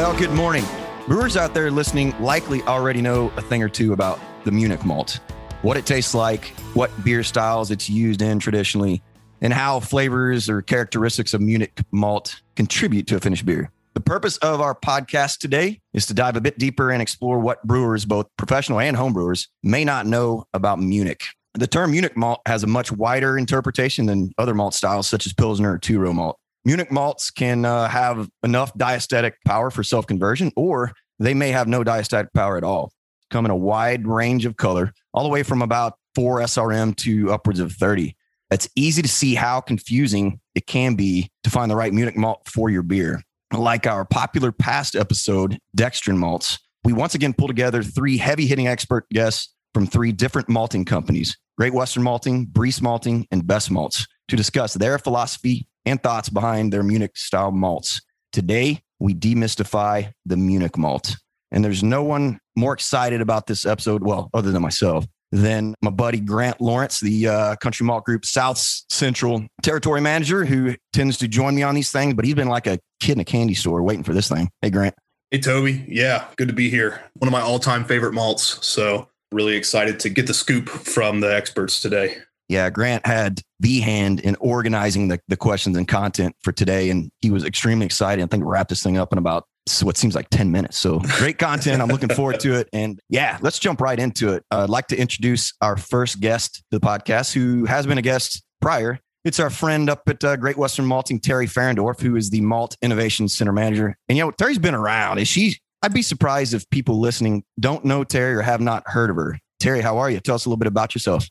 Well, good morning. Brewers out there listening likely already know a thing or two about the Munich malt, what it tastes like, what beer styles it's used in traditionally, and how flavors or characteristics of Munich malt contribute to a finished beer. The purpose of our podcast today is to dive a bit deeper and explore what brewers, both professional and home brewers, may not know about Munich. The term Munich malt has a much wider interpretation than other malt styles such as Pilsner or two row malt. Munich malts can uh, have enough diastatic power for self conversion, or they may have no diastatic power at all. Come in a wide range of color, all the way from about 4 SRM to upwards of 30. It's easy to see how confusing it can be to find the right Munich malt for your beer. Like our popular past episode, Dextrin Malts, we once again pull together three heavy hitting expert guests from three different malting companies Great Western Malting, Briess Malting, and BestMalz to discuss their philosophy and thoughts behind their Munich style malts. Today, we demystify the Munich malt. And there's no one more excited about this episode, well, other than myself, than my buddy Grant Lawrence, the uh, Country Malt Group South Central Territory Manager, who tends to join me on these things. But he's been like a kid in a candy store waiting for this thing. Hey, Grant. Hey, Toby. Yeah, good to be here. One of my all time favorite malts. So, really excited to get the scoop from the experts today. Yeah, Grant had the hand in organizing the, the questions and content for today, and he was extremely excited. I think we wrap this thing up in about what seems like 10 minutes. So great content. I'm looking forward to it. And yeah, let's jump right into it. Uh, I'd like to introduce our first guest to the podcast who has been a guest prior. It's our friend up at uh, Great Western Malting, Teri Fahrendorf, who is the Malt Innovation Center Manager. And you know, Teri's been around. Is she? I'd be surprised if people listening don't know Teri or have not heard of her. Teri, how are you? Tell us a little bit about yourself.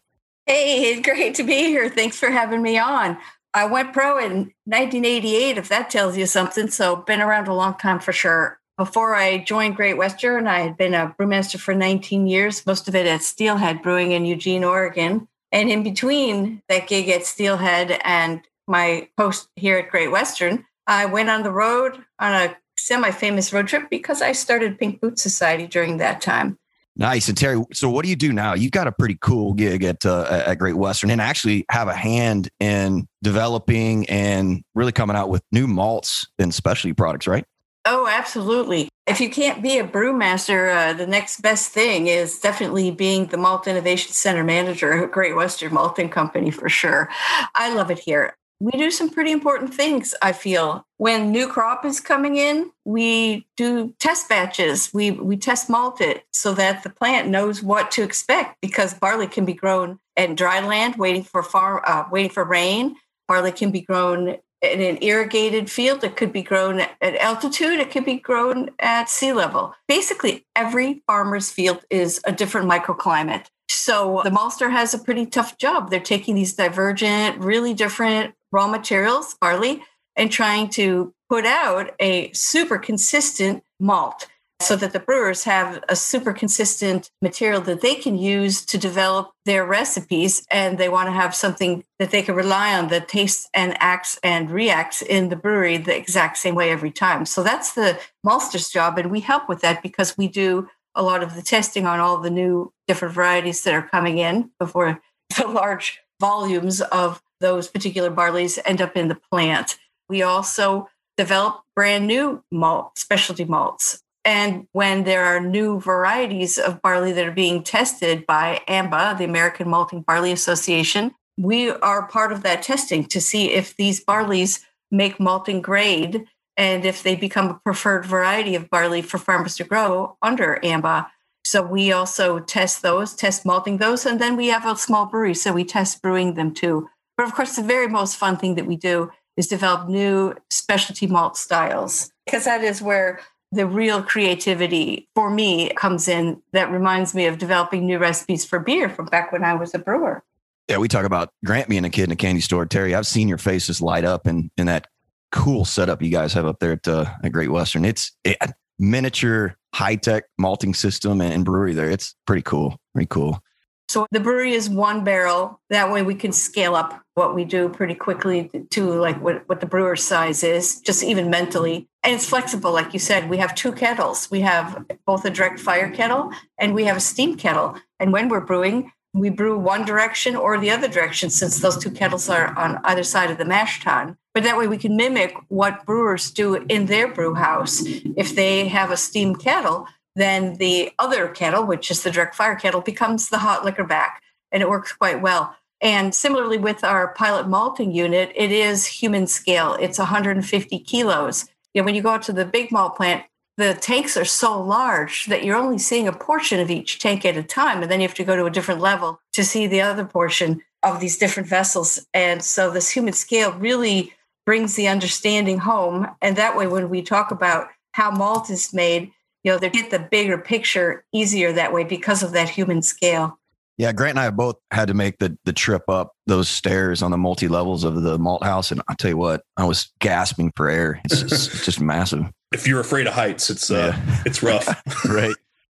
Hey, it's great to be here. Thanks for having me on. I went pro in 1988, if that tells you something. So, been around a long time for sure. Before I joined Great Western, I had been a brewmaster for 19 years, most of it at Steelhead Brewing in Eugene, Oregon. And in between that gig at Steelhead and my post here at Great Western, I went on the road on a semi famous road trip because I started Pink Boots Society during that time. Nice. And Teri, so what do you do now? You've got a pretty cool gig at uh, at Great Western, and actually have a hand in developing and really coming out with new malts and specialty products, right? Oh, absolutely. If you can't be a brewmaster, uh, the next best thing is definitely being the Malt Innovation Center manager at Great Western Malting Company for sure. I love it here we do some pretty important things i feel. When new crop is coming in we do test batches. We we test malt it so that the plant knows what to expect because barley can be grown in dry land waiting for farm uh, waiting for rain. Barley can be grown in an irrigated field. It could be grown at altitude. It could be grown at sea level. Basically every farmer's field is a different microclimate. So the maltster has a pretty tough job. They're taking these divergent, really different raw materials, barley, and trying to put out a super consistent malt so that the brewers have a super consistent material that they can use to develop their recipes and they want to have something that they can rely on that tastes and acts and reacts in the brewery the exact same way every time. So that's the maltster's job and we help with that because we do a lot of the testing on all the new different varieties that are coming in before the large volumes of those particular barleys end up in the plant. We also develop brand new malt, specialty malts. And when there are new varieties of barley that are being tested by AMBA, the American Malting Barley Association, we are part of that testing to see if these barleys make malting grade and if they become a preferred variety of barley for farmers to grow under AMBA. So we also test those, test malting those, and then we have a small brewery, so we test brewing them too. But of course, the very most fun thing that we do is develop new specialty malt styles because that is where the real creativity for me comes in that reminds me of developing new recipes for beer from back when I was a brewer. Yeah, we talk about Grant being a kid in a candy store. Teri, I've seen your faces light up in, in that cool setup you guys have up there at, uh, at Great Western. It's it, miniature, high tech malting system and, and brewery there. It's pretty cool. Pretty cool. So the brewery is one barrel. That way we can scale up what we do pretty quickly to like what, what the brewer's size is, just even mentally. And it's flexible, like you said. We have two kettles. We have both a direct fire kettle and we have a steam kettle. And when we're brewing, we brew one direction or the other direction since those two kettles are on either side of the mash tun. But that way we can mimic what brewers do in their brew house. If they have a steam kettle, then the other kettle, which is the direct fire kettle, becomes the hot liquor back. And it works quite well. And similarly with our pilot malting unit, it is human scale. It's 150 kilos. You know, when you go out to the big malt plant, the tanks are so large that you're only seeing a portion of each tank at a time. And then you have to go to a different level to see the other portion of these different vessels. And so this human scale really brings the understanding home. And that way, when we talk about how malt is made, you know, they get the bigger picture easier that way because of that human scale. Yeah, Grant and I both had to make the the trip up those stairs on the multi levels of the malt house, and I tell you what, I was gasping for air. It's just, it's just massive. If you're afraid of heights, it's uh, yeah. it's rough. right.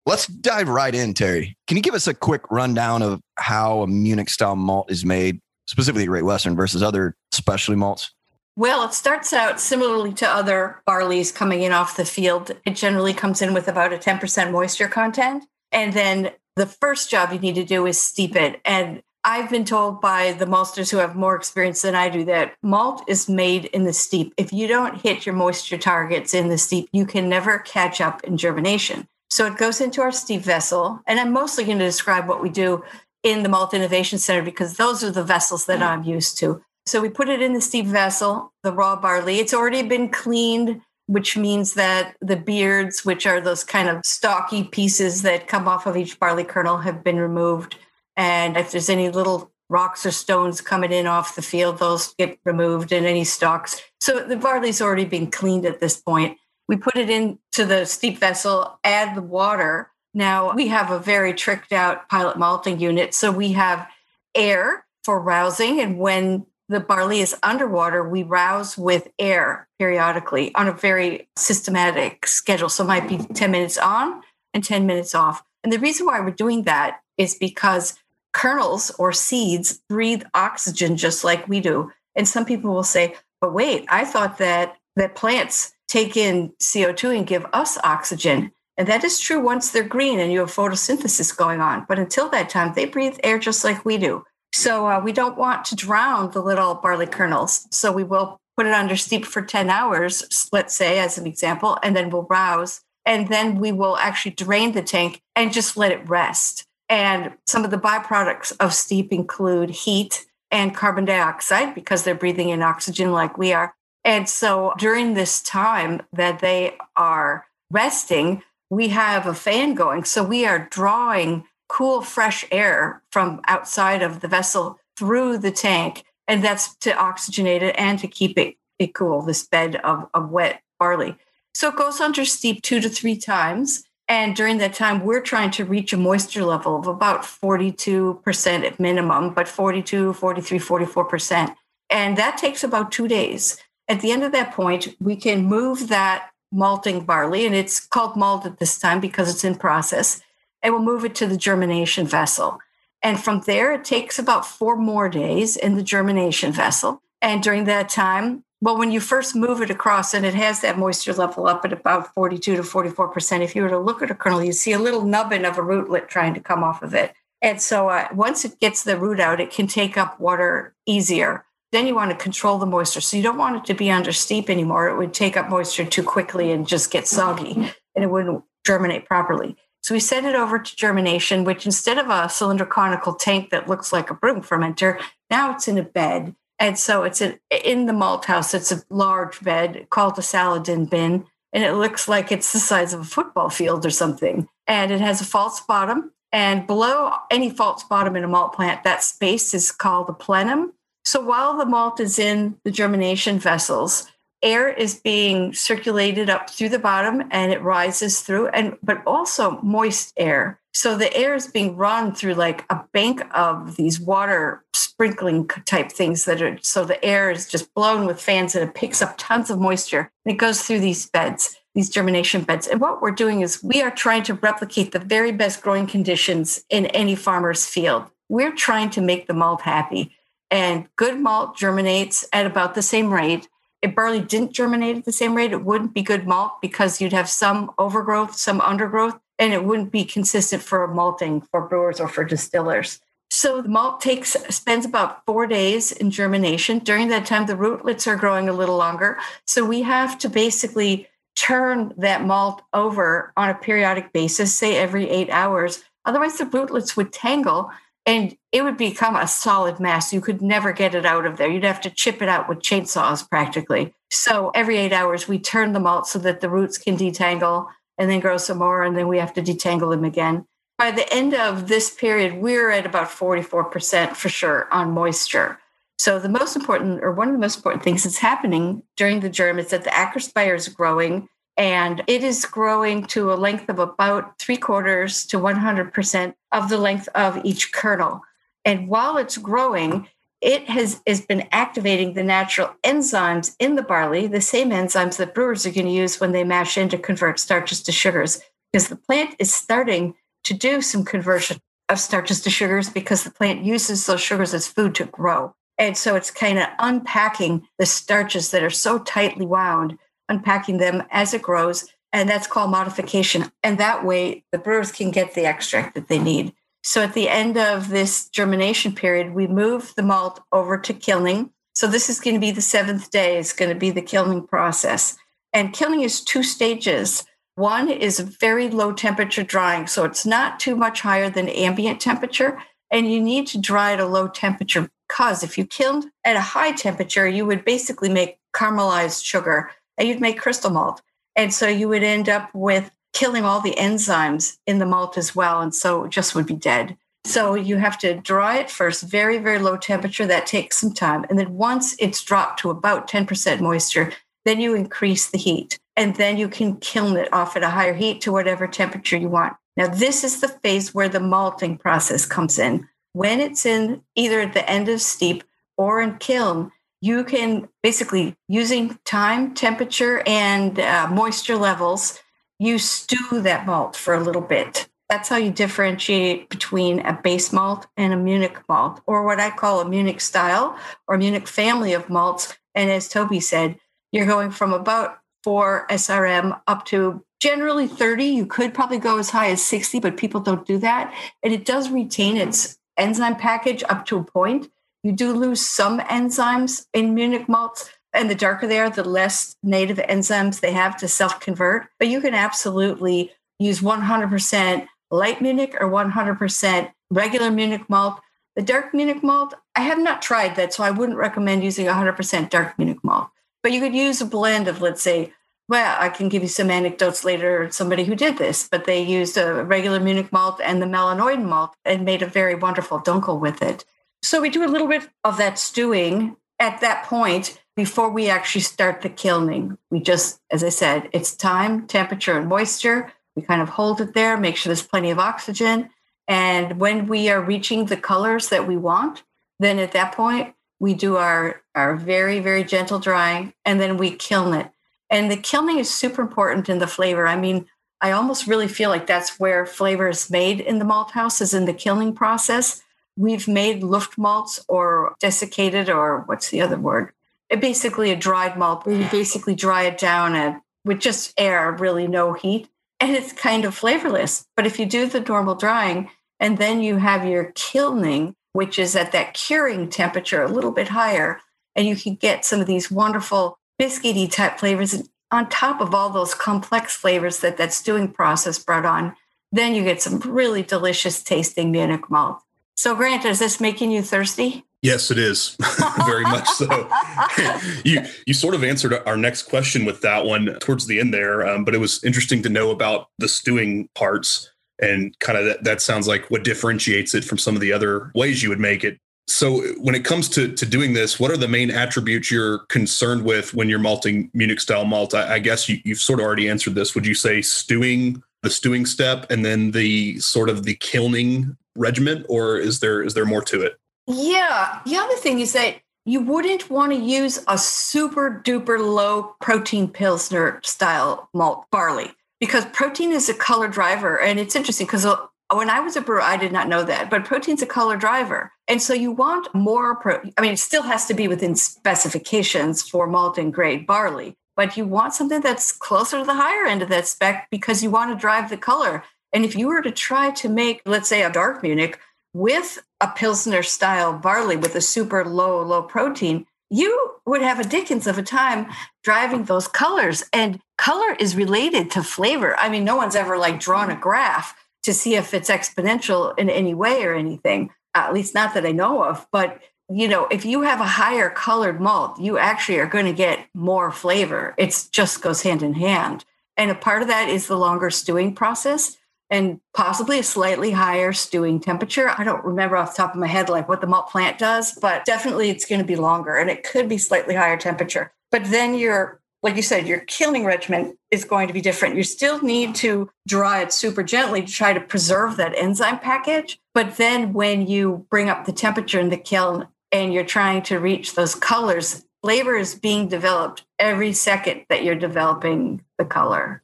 Let's dive right in, Teri. Can you give us a quick rundown of how a Munich style malt is made, specifically Great Western versus other specialty malts? Well, it starts out similarly to other barleys coming in off the field. It generally comes in with about a 10% moisture content. And then the first job you need to do is steep it. And I've been told by the maltsters who have more experience than I do that malt is made in the steep. If you don't hit your moisture targets in the steep, you can never catch up in germination. So it goes into our steep vessel. And I'm mostly going to describe what we do in the Malt Innovation Center because those are the vessels that I'm used to. So we put it in the steep vessel, the raw barley. It's already been cleaned which means that the beards, which are those kind of stocky pieces that come off of each barley kernel, have been removed. And if there's any little rocks or stones coming in off the field, those get removed and any stalks. So the barley's already been cleaned at this point. We put it into the steep vessel, add the water. Now we have a very tricked out pilot malting unit. So we have air for rousing. And when the barley is underwater, we rouse with air periodically on a very systematic schedule. So it might be 10 minutes on and 10 minutes off. And the reason why we're doing that is because kernels or seeds breathe oxygen just like we do. And some people will say, but wait, I thought that that plants take in CO2 and give us oxygen. And that is true once they're green and you have photosynthesis going on. But until that time, they breathe air just like we do. So uh, we don't want to drown the little barley kernels. So we will put it under steep for 10 hours, let's say, as an example, and then we'll rouse. And then we will actually drain the tank and just let it rest. And some of the byproducts of steep include heat and carbon dioxide because they're breathing in oxygen like we are. And so during this time that they are resting, we have a fan going. So we are drawing cool, fresh air from outside of the vessel through the tank. And that's to oxygenate it and to keep it, it cool, this bed of, of wet barley. So it goes under steep two to three times. And during that time, we're trying to reach a moisture level of about 42% at minimum, but 42, 43, 44%. And that takes about two days. At the end of that point, we can move that malting barley, and it's called malt at this time because it's in process and we'll move it to the germination vessel. And from there, it takes about four more days in the germination vessel. And during that time, well, when you first move it across and it has that moisture level up at about 42 to 44%, if you were to look at a kernel, you see a little nubbin of a rootlet trying to come off of it. And so uh, once it gets the root out, it can take up water easier. Then you want to control the moisture. So you don't want it to be under steep anymore. It would take up moisture too quickly and just get soggy and it wouldn't germinate properly. So we send it over to germination, which instead of a cylinder conical tank that looks like a broom fermenter, now it's in a bed. And so it's in, in the malt house. It's a large bed called a Saladin bin. And it looks like it's the size of a football field or something. And it has a false bottom. And below any false bottom in a malt plant, that space is called a plenum. So while the malt is in the germination vessels, air is being circulated up through the bottom and it rises through and but also moist air. So the air is being run through like a bank of these water sprinkling type things that are so the air is just blown with fans and it picks up tons of moisture and it goes through these beds these germination beds. And what we're doing is we are trying to replicate the very best growing conditions in any farmer's field. We're trying to make the malt happy and good malt germinates at about the same rate if barley didn't germinate at the same rate, it wouldn't be good malt because you'd have some overgrowth, some undergrowth, and it wouldn't be consistent for malting for brewers or for distillers. So the malt takes spends about four days in germination. During that time, the rootlets are growing a little longer. So we have to basically turn that malt over on a periodic basis, say every eight hours. Otherwise, the rootlets would tangle and it would become a solid mass. You could never get it out of there. You'd have to chip it out with chainsaws practically. So every eight hours, we turn the malt so that the roots can detangle and then grow some more, and then we have to detangle them again. By the end of this period, we're at about 44% for sure on moisture. So the most important, or one of the most important things that's happening during the germ is that the acrospire is growing and it is growing to a length of about three quarters to 100% of the length of each kernel. And while it's growing, it has, has been activating the natural enzymes in the barley, the same enzymes that brewers are going to use when they mash in to convert starches to sugars, because the plant is starting to do some conversion of starches to sugars because the plant uses those sugars as food to grow. And so it's kind of unpacking the starches that are so tightly wound unpacking them as it grows. And that's called modification. And that way, the brewers can get the extract that they need. So at the end of this germination period, we move the malt over to kilning. So this is going to be the seventh day, it's going to be the kilning process. And kilning is two stages. One is very low temperature drying. So it's not too much higher than ambient temperature. And you need to dry at a low temperature because if you killed at a high temperature, you would basically make caramelized sugar and you'd make crystal malt. And so you would end up with killing all the enzymes in the malt as well. And so it just would be dead. So you have to dry it first, very, very low temperature. That takes some time. And then once it's dropped to about 10% moisture, then you increase the heat. And then you can kiln it off at a higher heat to whatever temperature you want. Now, this is the phase where the malting process comes in. When it's in either at the end of steep or in kiln, you can basically using time, temperature, and uh, moisture levels, you stew that malt for a little bit. That's how you differentiate between a base malt and a Munich malt, or what I call a Munich style or Munich family of malts. And as Toby said, you're going from about four SRM up to generally 30. You could probably go as high as 60, but people don't do that. And it does retain its enzyme package up to a point. You do lose some enzymes in Munich malts, and the darker they are, the less native enzymes they have to self convert. But you can absolutely use 100% light Munich or 100% regular Munich malt. The dark Munich malt, I have not tried that, so I wouldn't recommend using 100% dark Munich malt. But you could use a blend of, let's say, well, I can give you some anecdotes later, somebody who did this, but they used a regular Munich malt and the melanoid malt and made a very wonderful dunkel with it. So we do a little bit of that stewing at that point before we actually start the kilning. We just, as I said, it's time, temperature, and moisture. We kind of hold it there, make sure there's plenty of oxygen. And when we are reaching the colors that we want, then at that point, we do our, our very, very gentle drying and then we kiln it. And the kilning is super important in the flavor. I mean, I almost really feel like that's where flavor is made in the malt house, is in the kilning process We've made Luft malts or desiccated, or what's the other word? It basically a dried malt where you basically dry it down at, with just air, really no heat. And it's kind of flavorless. But if you do the normal drying and then you have your kilning, which is at that curing temperature a little bit higher, and you can get some of these wonderful biscuity type flavors on top of all those complex flavors that that stewing process brought on, then you get some really delicious tasting Munich malt. So, Grant, is this making you thirsty? Yes, it is. Very much so. you you sort of answered our next question with that one towards the end there, um, but it was interesting to know about the stewing parts and kind of that, that sounds like what differentiates it from some of the other ways you would make it. So when it comes to to doing this, what are the main attributes you're concerned with when you're malting Munich style malt? I, I guess you, you've sort of already answered this. Would you say stewing the stewing step and then the sort of the kilning regiment, or is there is there more to it? Yeah. The other thing is that you wouldn't want to use a super duper low protein pilsner style malt barley because protein is a color driver, and it's interesting because uh, when I was a brewer, I did not know that, but protein's a color driver. And so you want more protein. I mean, it still has to be within specifications for malt and grade barley, but you want something that's closer to the higher end of that spec because you want to drive the color. And if you were to try to make, let's say, a dark Munich with a Pilsner style barley with a super low, low protein, you would have a dickens of a time driving those colors. And color is related to flavor. I mean, no one's ever like drawn a graph to see if it's exponential in any way or anything, at least not that I know of. But you know, if you have a higher colored malt, you actually are going to get more flavor. It just goes hand in hand. And a part of that is the longer stewing process and possibly a slightly higher stewing temperature. I don't remember off the top of my head like what the malt plant does, but definitely it's going to be longer and it could be slightly higher temperature. But then your, like you said, your kilning regimen is going to be different. You still need to dry it super gently to try to preserve that enzyme package. But then when you bring up the temperature in the kiln and you're trying to reach those colors, flavor is being developed every second that you're developing the color.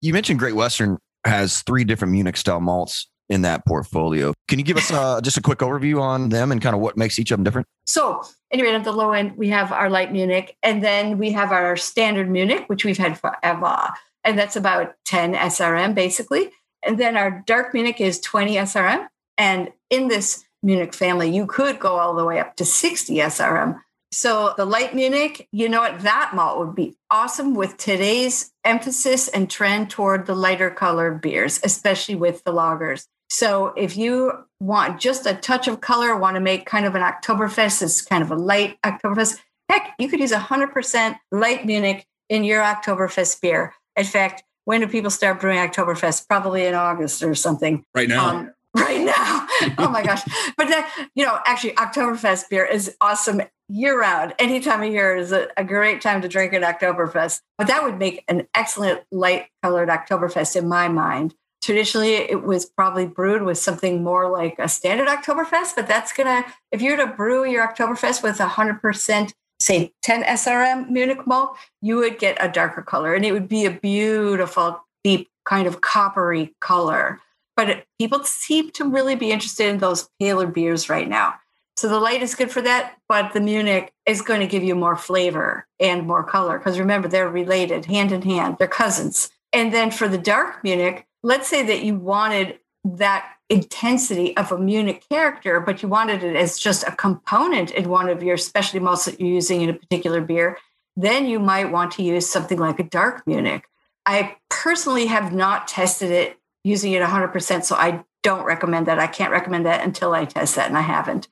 You mentioned Great Western has three different Munich style malts in that portfolio. Can you give us uh, just a quick overview on them and kind of what makes each of them different? So, anyway, at the low end, we have our light Munich, and then we have our standard Munich, which we've had forever. And that's about 10 SRM basically. And then our dark Munich is 20 SRM. And in this Munich family, you could go all the way up to 60 SRM. So the light Munich, you know what? That malt would be awesome with today's emphasis and trend toward the lighter colored beers, especially with the lagers. So if you want just a touch of color, want to make kind of an Oktoberfest, it's kind of a light Oktoberfest. Heck, you could use 100% light Munich in your Oktoberfest beer. In fact, when do people start brewing Oktoberfest? Probably in August or something. Right now. Um, right now. oh my gosh. But that, you know, actually Oktoberfest beer is awesome year round. Any time of year is a, a, great time to drink an Oktoberfest. But that would make an excellent light colored Oktoberfest in my mind. Traditionally, it was probably brewed with something more like a standard Oktoberfest, but that's gonna, if you're to brew your Oktoberfest with 100%, say 10 SRM Munich malt, you would get a darker color and it would be a beautiful, deep, kind of coppery color. But people seem to really be interested in those paler beers right now. So the light is good for that, but the Munich is going to give you more flavor and more color because remember, they're related hand in hand, they're cousins. And then for the dark Munich, let's say that you wanted that intensity of a Munich character, but you wanted it as just a component in one of your specialty malts that you're using in a particular beer, then you might want to use something like a dark Munich. I personally have not tested it using it 100%. So I don't recommend that. I can't recommend that until I test that, and I haven't.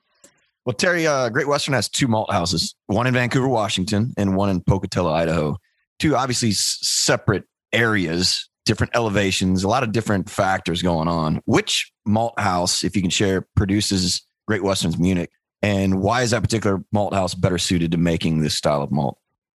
Well, Teri, uh, Great Western has two malt houses, one in Vancouver, Washington, and one in Pocatello, Idaho. Two obviously s- separate areas, different elevations, a lot of different factors going on. Which malt house, if you can share, produces Great Western's Munich? And why is that particular malt house better suited to making this style of malt?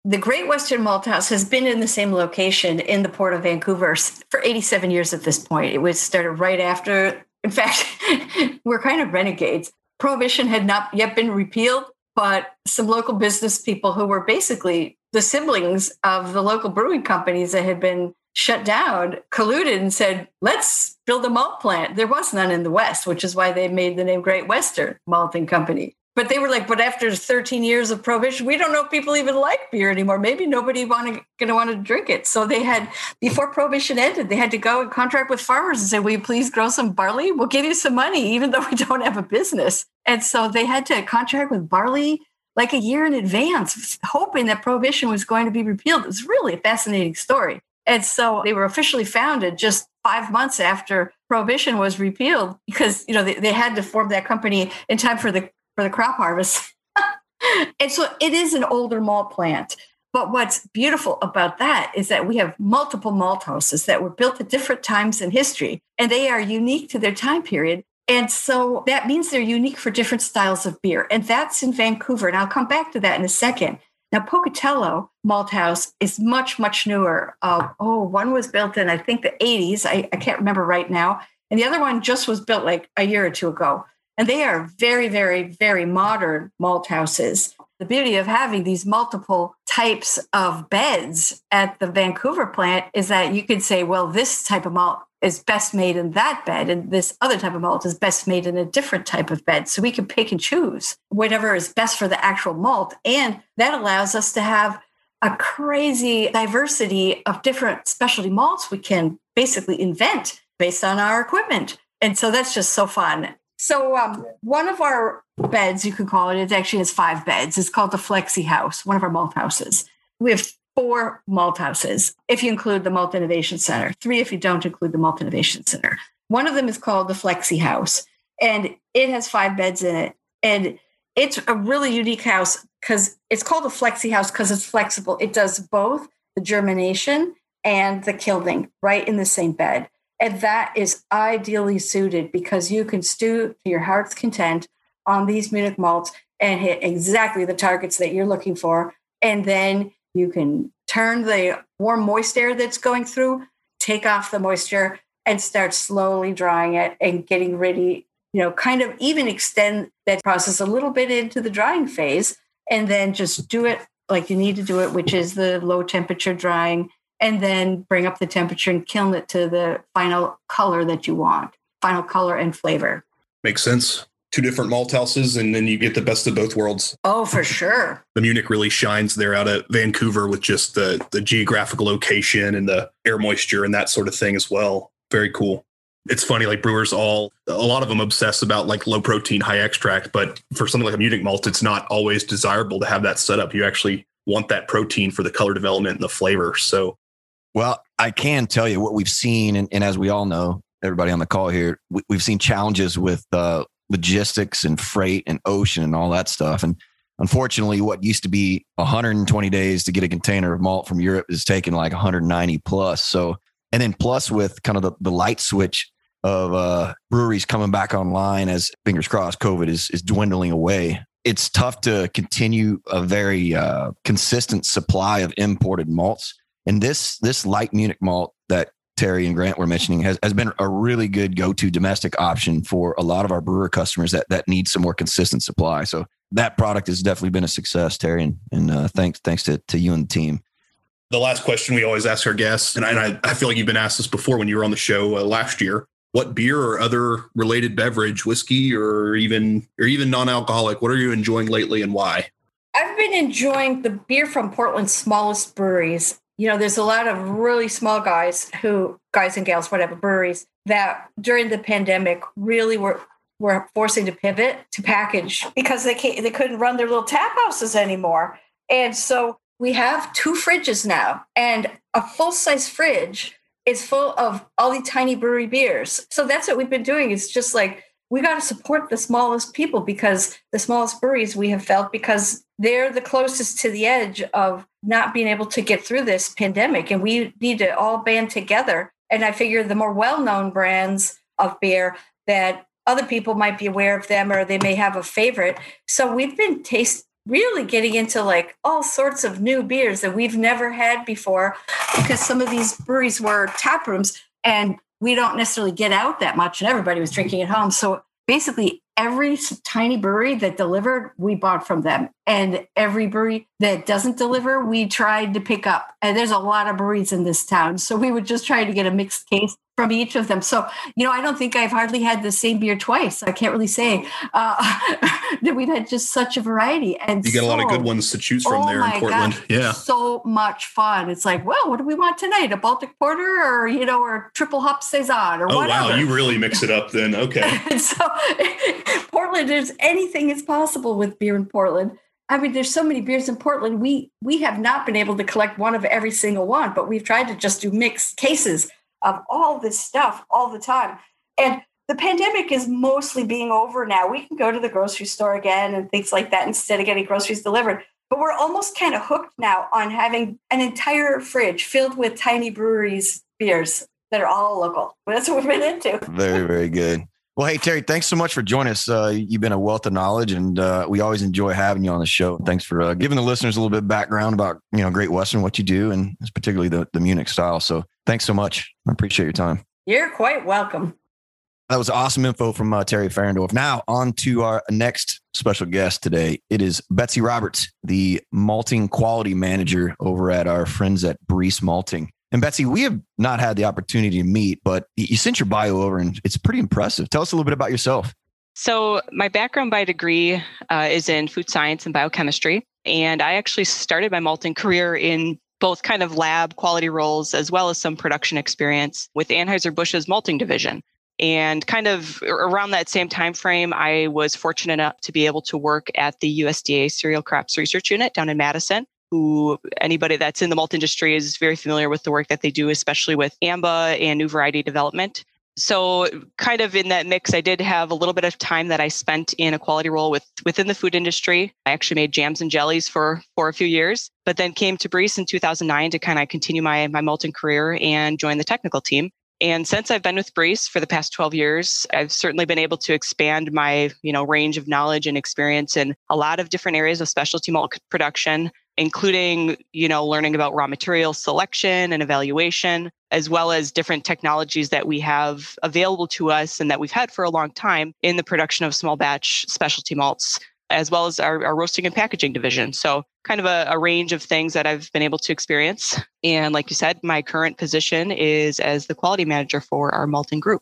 The Great Western Malt House has been in the same location in the port of Vancouver for 87 years at this point. It was started right after, in fact, we're kind of renegades. Prohibition had not yet been repealed, but some local business people who were basically the siblings of the local brewing companies that had been shut down colluded and said, let's build a malt plant. There was none in the West, which is why they made the name Great Western Malting Company but they were like, but after 13 years of prohibition, we don't know if people even like beer anymore. Maybe nobody wanna to want to drink it. So they had, before prohibition ended, they had to go and contract with farmers and say, will you please grow some barley? We'll give you some money, even though we don't have a business. And so they had to contract with barley like a year in advance, hoping that prohibition was going to be repealed. It was really a fascinating story. And so they were officially founded just five months after prohibition was repealed because you know they, they had to form that company in time for the for the crop harvest. and so it is an older malt plant. But what's beautiful about that is that we have multiple malt houses that were built at different times in history, and they are unique to their time period. And so that means they're unique for different styles of beer. And that's in Vancouver. And I'll come back to that in a second. Now, Pocatello Malt House is much, much newer. Uh, oh, one was built in, I think, the 80s. I, I can't remember right now. And the other one just was built like a year or two ago. And they are very, very, very modern malt houses. The beauty of having these multiple types of beds at the Vancouver plant is that you could say, well, this type of malt is best made in that bed, and this other type of malt is best made in a different type of bed. So we can pick and choose whatever is best for the actual malt. And that allows us to have a crazy diversity of different specialty malts we can basically invent based on our equipment. And so that's just so fun So um, one of our beds, you could call it, it actually has five beds. It's called the Flexi House, one of our malt houses. We have four malt houses, if you include the Malt Innovation Center, three if you don't include the Malt Innovation Center. One of them is called the Flexi House, and it has five beds in it. And it's a really unique house because it's called a Flexi House because it's flexible. It does both the germination and the kilning right in the same bed. And that is ideally suited because you can stew to your heart's content on these Munich malts and hit exactly the targets that you're looking for. And then you can turn the warm moist air that's going through, take off the moisture, and start slowly drying it and getting ready, you know, kind of even extend that process a little bit into the drying phase and then just do it like you need to do it, which is the low temperature drying and then bring up the temperature and kiln it to the final color that you want, final color and flavor. Makes sense. Two different malt houses, and then you get the best of both worlds. Oh, for sure. The Munich really shines there out at Vancouver with just the the geographical location and the air moisture and that sort of thing as well. Very cool. It's funny, like brewers all a lot of them obsess about like low protein, high extract, but for something like a Munich malt, it's not always desirable to have that setup. You actually want that protein for the color development and the flavor. So well, I can tell you what we've seen, and, and as we all know, everybody on the call here, we, have seen challenges with uh, logistics and freight and ocean and all that stuff. And unfortunately, what used to be 120 days to get a container of malt from Europe is taking like 190 plus. So, and then plus with kind of the, the light switch of uh, breweries coming back online as fingers crossed, COVID is is dwindling away. It's tough to continue a very uh, consistent supply of imported malts and this this light Munich malt that Teri and Grant were mentioning has, has been a really good go-to domestic option for a lot of our brewer customers that that need some more consistent supply. So that product has definitely been a success, Teri, and, and uh, thanks thanks to, to you and the team. The last question we always ask our guests, and I, I feel like you've been asked this before when you were on the show uh, last year. What beer or other related beverage, whiskey or even or even non-alcoholic, what are you enjoying lately and why? I've been enjoying the beer from Portland's smallest breweries you know, there's a lot of really small guys who, guys and gals, whatever, breweries that during the pandemic really were were forcing to pivot to package because they can't they couldn't run their little tap houses anymore. And so we have two fridges now, and a full size fridge is full of all the tiny brewery beers. So that's what we've been doing. It's just like we got to support the smallest people because the smallest breweries we have felt because they're the closest to the edge of not being able to get through this pandemic and we need to all band together. And i figure the more well-known brands of beer that other people might be aware of them or they may have a favorite. So we've been taste really getting into like all sorts of new beers that we've never had before because some of these breweries were tap rooms and we don't necessarily get out that much and everybody was drinking at home. So basically every tiny brewery that delivered, we bought from them. And every brewery that doesn't deliver, we tried to pick up. And there's a lot of breweries in this town. So we would just try to get a mixed case from each of them. So, you know, I don't think I've hardly had the same beer twice. I can't really say uh, that we've had just such a variety. And you get so, a lot of good ones to choose from oh there in Portland. Gosh, yeah. So much fun. It's like, well, what do we want tonight? A Baltic Porter or, you know, or triple hop Saison or oh, whatever. wow. You really mix it up then. Okay. so Portland, there's anything is possible with beer in Portland. I mean, there's so many beers in Portland. We we have not been able to collect one of every single one, but we've tried to just do mixed cases of all this stuff all the time. And the pandemic is mostly being over now. We can go to the grocery store again and things like that instead of getting groceries delivered. But we're almost kind of hooked now on having an entire fridge filled with tiny breweries beers that are all local. That's what we've been into. Very, very good. Well, hey, Teri, thanks so much for joining us. Uh, you've been a wealth of knowledge, and uh, we always enjoy having you on the show. Thanks for uh, giving the listeners a little bit of background about you know Great Western, what you do, and particularly the, the Munich style. So thanks so much. I appreciate your time. You're quite welcome. That was awesome info from uh, Teri Fahrendorf. Now, on to our next special guest today. It is Betsy Roberts, the malting quality manager over at our friends at Briess Malting. And Betsy, we have not had the opportunity to meet, but you sent your bio over and it's pretty impressive. Tell us a little bit about yourself. So, my background by degree uh, is in food science and biochemistry. And I actually started my malting career in both kind of lab quality roles as well as some production experience with Anheuser-Busch's malting division. And kind of around that same time frame, I was fortunate enough to be able to work at the USDA Cereal Crops Research Unit down in Madison. Who anybody that's in the malt industry is very familiar with the work that they do, especially with AMBA and new variety development. So kind of in that mix i did have a little bit of time that i spent in a quality role with within the food industry. I actually made jams and jellies for for a few years but then came to Briess in 2009 to kind of continue my my malting career and join the technical team and since i've been with Briess for the past 12 years i've certainly been able to expand my you know range of knowledge and experience in a lot of different areas of specialty malt production including you know learning about raw material selection and evaluation as well as different technologies that we have available to us and that we've had for a long time in the production of small batch specialty malts as well as our, our roasting and packaging division so kind of a, a range of things that i've been able to experience and like you said my current position is as the quality manager for our malting group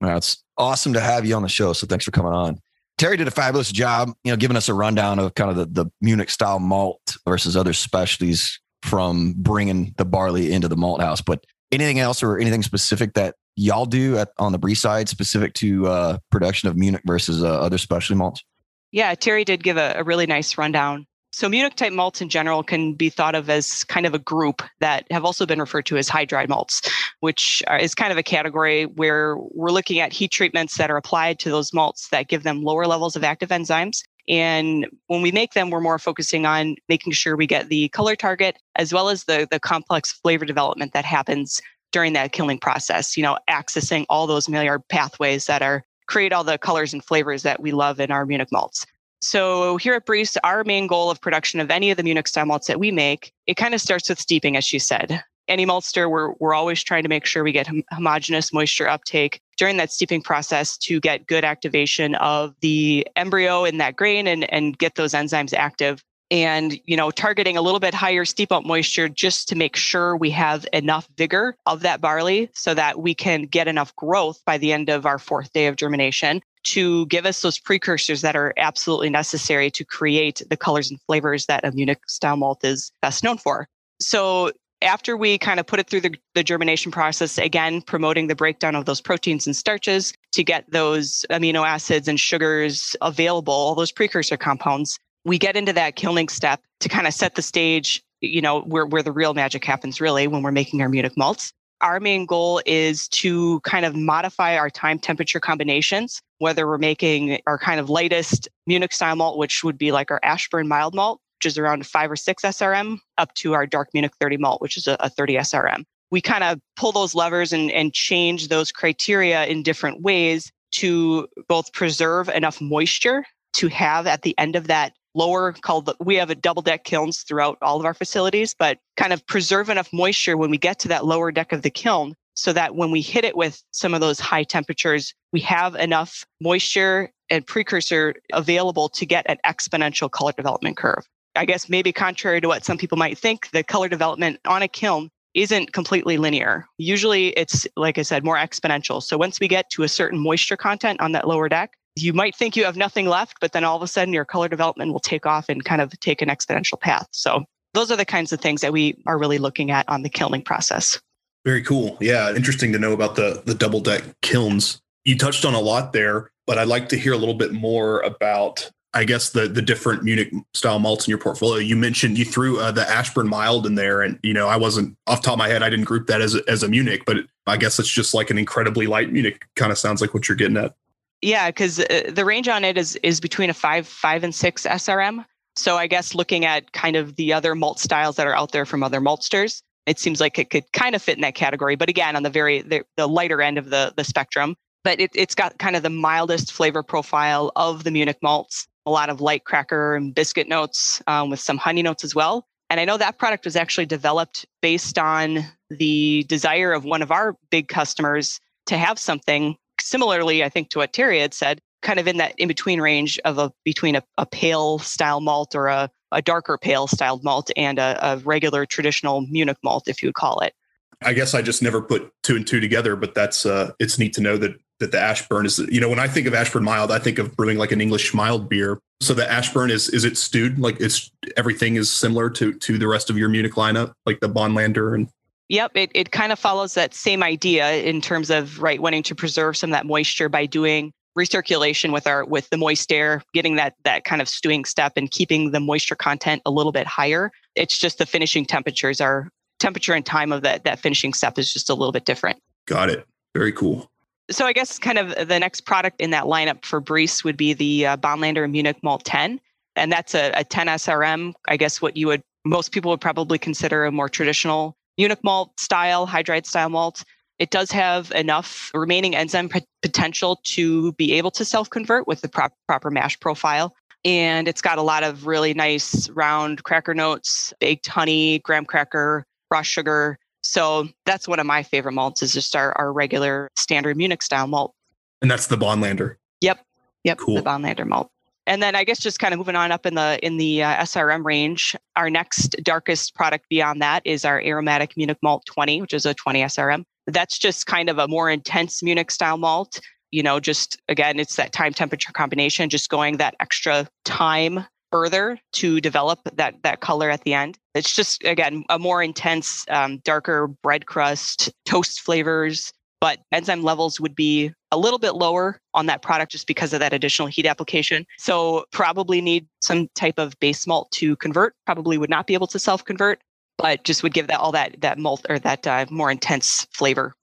well, it's awesome to have you on the show so thanks for coming on Teri did a fabulous job, you know, giving us a rundown of kind of the, the Munich style malt versus other specialties from bringing the barley into the malt house. But anything else or anything specific that y'all do at, on the Briess side specific to uh, production of Munich versus uh, other specialty malts? Yeah, Teri did give a, a really nice rundown so Munich type malts in general can be thought of as kind of a group that have also been referred to as high dried malts, which is kind of a category where we're looking at heat treatments that are applied to those malts that give them lower levels of active enzymes. And when we make them, we're more focusing on making sure we get the color target as well as the, the complex flavor development that happens during that kilning process, you know, accessing all those Maillard pathways that are create all the colors and flavors that we love in our Munich malts. So here at Briess, our main goal of production of any of the Munich style malts that we make, it kind of starts with steeping, as she said. Any maltster, we're, we're always trying to make sure we get hom- homogeneous moisture uptake during that steeping process to get good activation of the embryo in that grain and, and get those enzymes active and you know targeting a little bit higher steep up moisture just to make sure we have enough vigor of that barley so that we can get enough growth by the end of our fourth day of germination to give us those precursors that are absolutely necessary to create the colors and flavors that a Munich style malt is best known for. So after we kind of put it through the, the, germination process, again, promoting the breakdown of those proteins and starches to get those amino acids and sugars available, all those precursor compounds, we get into that kilning step to kind of set the stage, you know, where, where the real magic happens really when we're making our Munich malts our main goal is to kind of modify our time temperature combinations, whether we're making our kind of lightest Munich style malt, which would be like our Ashburne mild malt, which is around five or six SRM, up to our dark Munich 30 malt, which is a, a 30 SRM. We kind of pull those levers and, and change those criteria in different ways to both preserve enough moisture to have at the end of that lower called the, we have a double deck kilns throughout all of our facilities but kind of preserve enough moisture when we get to that lower deck of the kiln so that when we hit it with some of those high temperatures we have enough moisture and precursor available to get an exponential color development curve i guess maybe contrary to what some people might think the color development on a kiln isn't completely linear. Usually it's, like I said, more exponential. So once we get to a certain moisture content on that lower deck, you might think you have nothing left, but then all of a sudden your color development will take off and kind of take an exponential path. So those are the kinds of things that we are really looking at on the kilning process. Very cool. Yeah, interesting to know about the the double deck kilns. You touched on a lot there, but I'd like to hear a little bit more about I guess the the different Munich style malts in your portfolio. You mentioned you threw uh, the Ashburne mild in there, and you know I wasn't off top of my head. I didn't group that as a, as a Munich, but I guess it's just like an incredibly light Munich. Kind of sounds like what you're getting at. Yeah, because uh, the range on it is is between a five, five and six SRM. So I guess looking at kind of the other malt styles that are out there from other maltsters, it seems like it could kind of fit in that category. But again, on the very the, the lighter end of the the spectrum. But it, it's got kind of the mildest flavor profile of the Munich malts. A lot of light cracker and biscuit notes um, with some honey notes as well. And I know that product was actually developed based on the desire of one of our big customers to have something similarly, I think to what Teri had said, kind of in that in between range of a between a, a pale style malt or a, a darker pale styled malt and a, a regular traditional Munich malt, if you would call it. I guess I just never put two and two together, but that's uh, it's neat to know that that the Ashburne is. You know, when I think of Ashburne mild, I think of brewing like an English mild beer. So the Ashburne is is it stewed? Like it's everything is similar to to the rest of your Munich lineup, like the Bonlander and Yep, it, it kind of follows that same idea in terms of right wanting to preserve some of that moisture by doing recirculation with our with the moist air, getting that that kind of stewing step and keeping the moisture content a little bit higher. It's just the finishing temperatures are temperature and time of that that finishing step is just a little bit different. Got it. Very cool. So I guess kind of the next product in that lineup for Briess would be the uh, Bonlander Munich Malt 10, and that's a, a 10 SRM. I guess what you would most people would probably consider a more traditional Munich malt style, high dry style malt. It does have enough remaining enzyme p- potential to be able to self convert with the prop- proper mash profile. And it's got a lot of really nice round cracker notes, baked honey, graham cracker, raw sugar. So that's one of my favorite malts is just our, our regular standard Munich style malt. And that's the Bonlander. Yep. Yep. Cool. The Bonlander malt. And then I guess just kind of moving on up in the in the uh, SRM range, our next darkest product beyond that is our aromatic Munich Malt 20, which is a 20 SRM. That's just kind of a more intense Munich style malt. You know, just again, it's that time temperature combination, just going that extra time further to develop that that color at the end. It's just again a more intense, um, darker bread crust, toast flavors, but enzyme levels would be a little bit lower on that product just because of that additional heat application. So probably need some type of base malt to convert. Probably would not be able to self convert, but just would give that all that that malt or that uh, more intense flavor.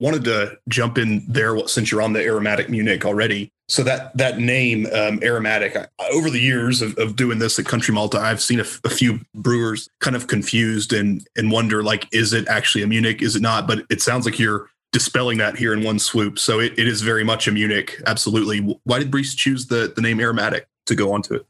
Wanted to jump in there since you're on the aromatic Munich already. So that that name um, aromatic. I, over the years of, of doing this at Country Malta, I've seen a, f- a few brewers kind of confused and and wonder like, is it actually a Munich? Is it not? But it sounds like you're dispelling that here in one swoop. So it, it is very much a Munich. Absolutely. Why did Briess choose the, the name aromatic to go onto it?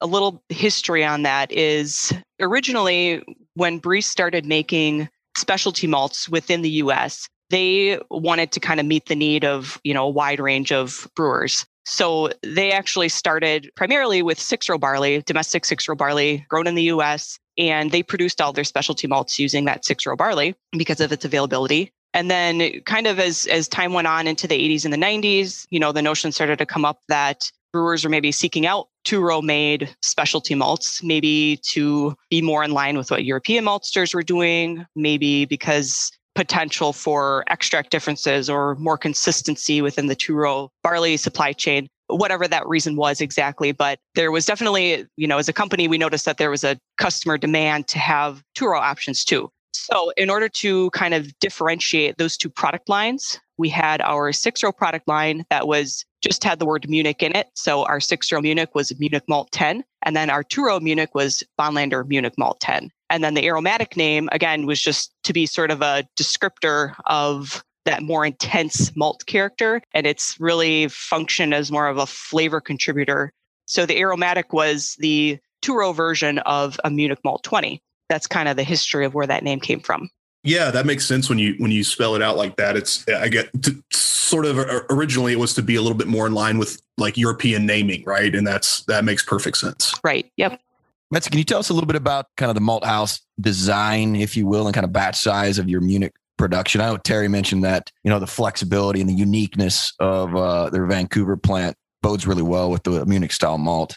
A little history on that is originally when Briess started making specialty malts within the US, they wanted to kind of meet the need of, you know, a wide range of brewers. So they actually started primarily with six row barley, domestic six row barley grown in the US, and they produced all their specialty malts using that six row barley because of its availability. And then kind of as as time went on into the 80s and the 90s, you know, the notion started to come up that brewers are maybe seeking out two row made specialty malts, maybe to be more in line with what European maltsters were doing, maybe because potential for extract differences or more consistency within the two row barley supply chain whatever that reason was exactly. But there was definitely you know as a company we noticed that there was a customer demand to have two row options too so, in order to kind of differentiate those two product lines, we had our six row product line that was just had the word Munich in it. So, our six row Munich was Munich Malt 10. And then our two row Munich was Bonlander Munich Malt 10. And then the aromatic name, again, was just to be sort of a descriptor of that more intense malt character. And it's really functioned as more of a flavor contributor. So, the aromatic was the two row version of a Munich Malt 20 that's kind of the history of where that name came from. Yeah, that makes sense when you when you spell it out like that. It's I get to, sort of originally it was to be a little bit more in line with like European naming, right? And that's that makes perfect sense. Right. Yep. Betsy, can you tell us a little bit about kind of the malt house design, if you will, and kind of batch size of your Munich production? I know Teri mentioned that you know the flexibility and the uniqueness of uh, their Vancouver plant bodes really well with the Munich style malt.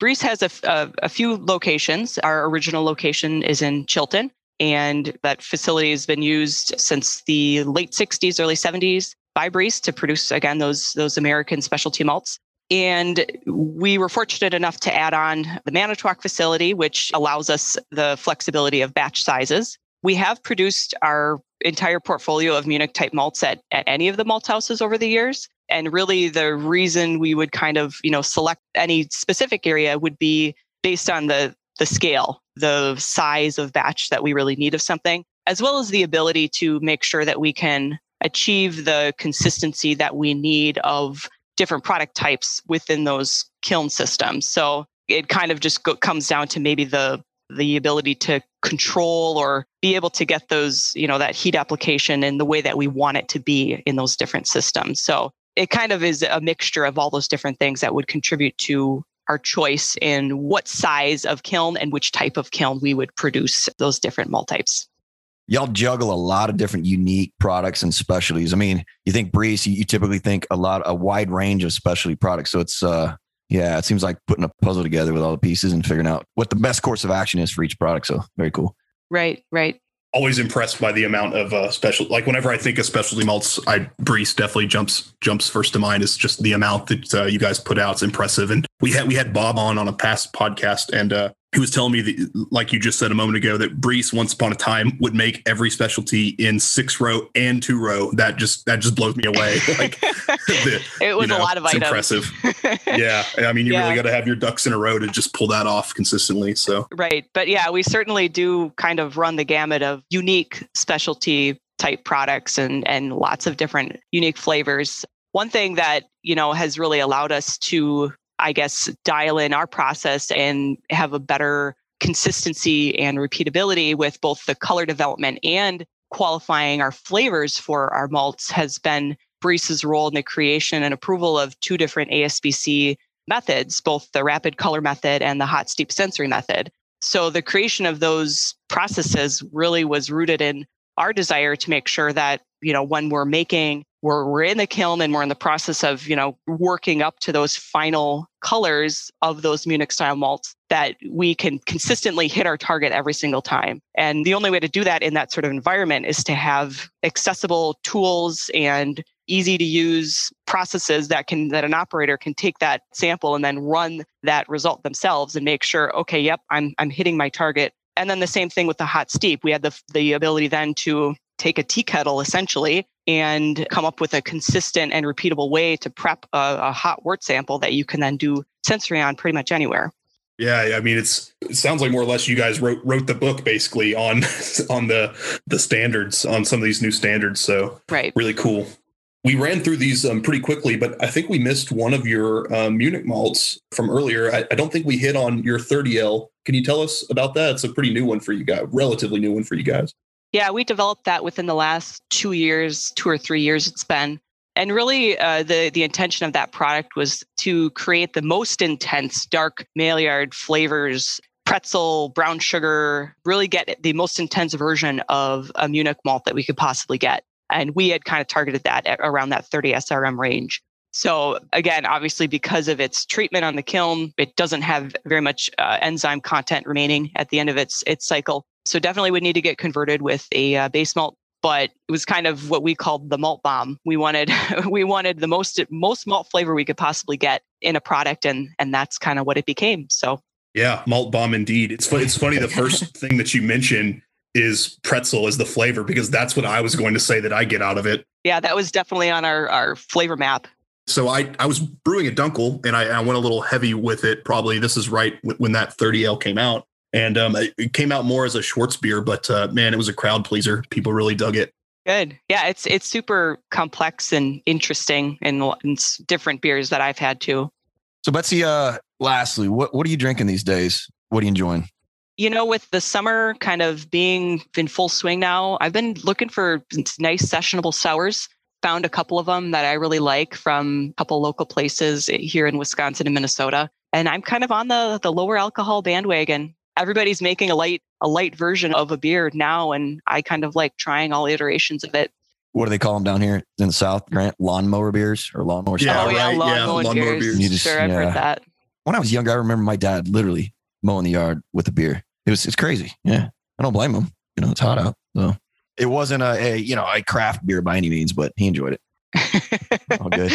Briess has a, a, a, few locations. Our original location is in Chilton, and that facility has been used since the late 60s, early 70s by Briess to produce, again, those, those American specialty malts. And we were fortunate enough to add on the Manitowoc facility, which allows us the flexibility of batch sizes. We have produced our entire portfolio of Munich type malts at, at any of the malt houses over the years and really the reason we would kind of you know select any specific area would be based on the the scale the size of batch that we really need of something as well as the ability to make sure that we can achieve the consistency that we need of different product types within those kiln systems. So it kind of just go, comes down to maybe the the ability to control or be able to get those you know that heat application in the way that we want it to be in those different systems. So it kind of is a mixture of all those different things that would contribute to our choice in what size of kiln and which type of kiln we would produce those different malt types. Y'all juggle a lot of different unique products and specialties. I mean, you think Briess, you, you typically think a lot, a wide range of specialty products. So it's, uh, yeah, it seems like putting a puzzle together with all the pieces and figuring out what the best course of action is for each product. So very cool. Right, right always impressed by the amount of uh, special. Like whenever I think of specialty malts, I Briess definitely jumps jumps first to mind. Is just the amount that uh, you guys put out. It's impressive. And we had we had Bob on on a past podcast, and uh, he was telling me that, like you just said a moment ago, that Briess once upon a time would make every specialty in six row and two row. That just that just blows me away. Like the, it was you know, a lot of items. Impressive. yeah, I mean, you yeah. really got to have your ducks in a row to just pull that off consistently. So right, but yeah, we certainly do kind of run the gamut of unique specialty type products and and lots of different unique flavors. One thing that you know has really allowed us to I guess, dial in our process and have a better consistency and repeatability with both the color development and qualifying our flavors for our malts has been Briess's role in the creation and approval of two different ASBC methods, both the rapid color method and the hot steep sensory method. So the creation of those processes really was rooted in our desire to make sure that, you know, when we're making we're, we're in the kiln and we're in the process of you know working up to those final colors of those munich style malts that we can consistently hit our target every single time. And the only way to do that in that sort of environment is to have accessible tools and easy to use processes that can that an operator can take that sample and then run that result themselves and make sure okay yep i'm i'm hitting my target and then the same thing with the hot steep we had the the ability then to take a tea kettle essentially and come up with a consistent and repeatable way to prep a, a hot wort sample that you can then do sensory on pretty much anywhere. Yeah, I mean, it's it sounds like more or less you guys wrote wrote the book basically on on the the standards on some of these new standards. So right, really cool. We ran through these um, pretty quickly, but I think we missed one of your um, Munich malts from earlier. I, I, don't think we hit on your 30L. Can you tell us about that? It's a pretty new one for you guys, relatively new one for you guys. Yeah, we developed that within the last two years, two or three years it's been. And really, uh, the the intention of that product was to create the most intense dark Maillard flavors, pretzel, brown sugar, really get the most intense version of a Munich malt that we could possibly get. And we had kind of targeted that at around that 30 SRM range. So again, obviously, because of its treatment on the kiln, it doesn't have very much uh, enzyme content remaining at the end of its its cycle. So definitely would need to get converted with a uh, base malt. But it was kind of what we called the malt bomb. We wanted we wanted the most most malt flavor we could possibly get in a product, and and that's kind of what it became. So yeah, malt bomb indeed. It's it's funny. The first thing that you mention is pretzel as the flavor because that's what I was going to say that I get out of it. Yeah, that was definitely on our our flavor map. So I I was brewing a Dunkel and I, I went a little heavy with it. Probably this is right when that 30L came out and um, it came out more as a Schwarzbier, but uh, man, it was a crowd pleaser. People really dug it. Good. Yeah, it's it's super complex and interesting and, different beers that I've had too. So Betsy, uh, lastly, what what are you drinking these days? What are you enjoying? You know, with the summer kind of being in full swing now, I've been looking for nice sessionable sours. Found a couple of them that I really like from a couple local places here in Wisconsin and Minnesota. And I'm kind of on the the lower alcohol bandwagon. Everybody's making a light a light version of a beer now and i kind of like trying all iterations of it. What do they call them down here in the south grant? Lawnmower beers or lawnmower yeah, oh, yeah, lawn yeah, lawnmower beers, beers. You just, sure i've yeah. heard that. When i was younger i remember my dad literally mowing the yard with a beer. It was it's crazy. Yeah. I don't blame him. You know it's hot out so it wasn't a, a you know a craft beer by any means but he enjoyed it all good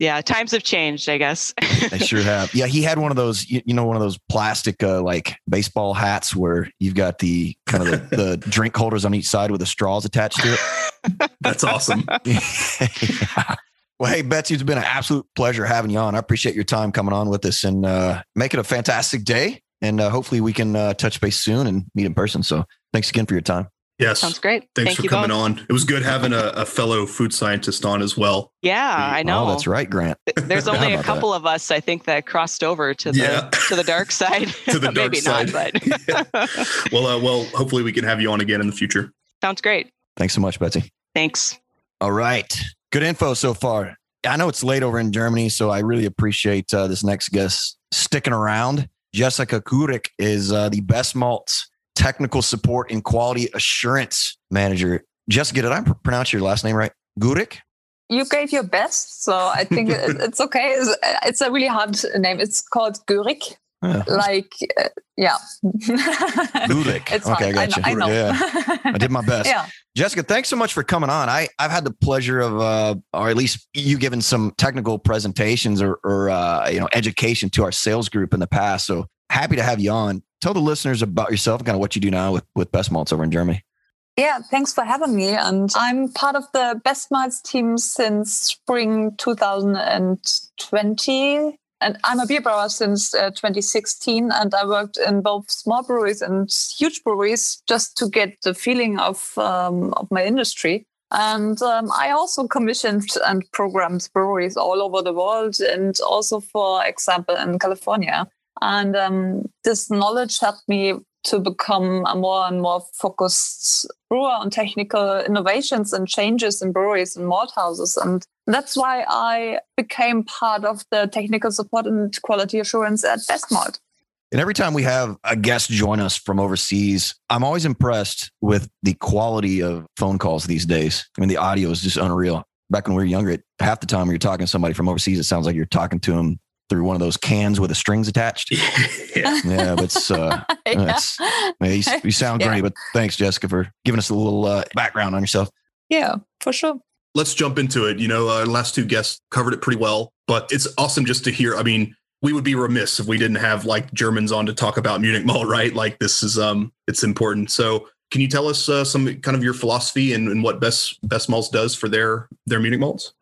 yeah, times have changed, I guess. they sure have. Yeah, he had one of those, you, you know, one of those plastic uh, like baseball hats where you've got the kind of the, the drink holders on each side with the straws attached to it. That's awesome. yeah. Well, hey, Betsy, it's been an absolute pleasure having you on. I appreciate your time coming on with us and uh, make it a fantastic day. And uh, hopefully we can uh, touch base soon and meet in person. So thanks again for your time. Yes. Sounds great. Thanks Thank for coming both. on. It was good having a, a, fellow food scientist on as well. Yeah, I know. Oh, that's right, Grant. There's only a couple that? of us, I think, that crossed over to the yeah. to the dark side. to the dark Maybe side. not, but well, uh, well, hopefully we can have you on again in the future. Sounds great. Thanks so much, Betsy. Thanks. All right. Good info so far. I know it's late over in Germany, so I really appreciate uh, this next guest sticking around. Jessica Görick is uh, the BestMalz technical support and quality assurance manager. Jessica, did I pronounce your last name right? Gurik? You gave your best, so I think it's okay. It's, a really hard name. It's called Görick. Yeah. Like, uh, yeah. It's okay, I fine. got you. I know. I, know. Yeah, I did my best. yeah. Jessica, thanks so much for coming on. I, I've had the pleasure of, uh, or at least you giving some technical presentations or, or uh, you know, education to our sales group in the past. So happy to have you on. Tell the listeners about yourself kind of what you do now with, with BestMalz over in Germany. Yeah, thanks for having me. And I'm part of the BestMalz team since spring 2020. And I'm a beer brewer since uh, 2016. And I worked in both small breweries and huge breweries just to get the feeling of, um, of my industry. And um, I also commissioned and programmed breweries all over the world and also, for example, in California. And um, this knowledge helped me to become a more and more focused brewer on technical innovations and changes in breweries and malt houses. And that's why I became part of the technical support and quality assurance at Best Malt. And every time we have a guest join us from overseas, I'm always impressed with the quality of phone calls these days. I mean, the audio is just unreal. Back when we were younger, half the time when you're talking to somebody from overseas, it sounds like you're talking to them through one of those cans with the strings attached. yeah. yeah, but it's, uh, it's yeah, you, you, sound great. Yeah. But thanks, Jessica, for giving us a little uh, background on yourself. Yeah, for sure. Let's jump into it. You know, our last two guests covered it pretty well, but it's awesome just to hear. I mean, we would be remiss if we didn't have like Germans on to talk about Munich Malt, right? Like this is um, it's important. So, can you tell us uh, some kind of your philosophy and, and what Best BestMalz does for their their Munich malts?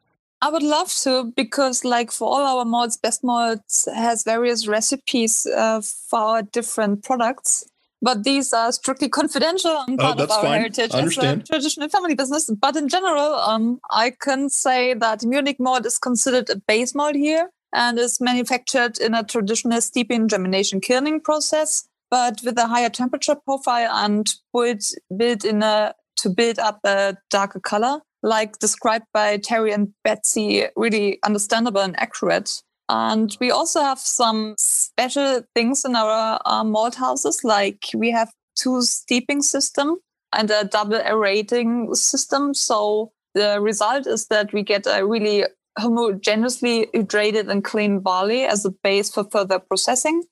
I would love to because, like, for all our malts, BestMalz has various recipes uh, for our different products. But these are strictly confidential and part oh, of our fine. heritage I understand. as a traditional family business. But in general, um, I can say that Munich malt is considered a base malt here and is manufactured in a traditional steeping germination kilning process, but with a higher temperature profile and built, built in a to build up a darker color like described by Teri and Betsy, really understandable and accurate. And we also have some special things in our uh, malt houses, like we have two steeping system and a double aerating system. So the result is that we get a really homogeneously hydrated and clean barley as a base for further processing.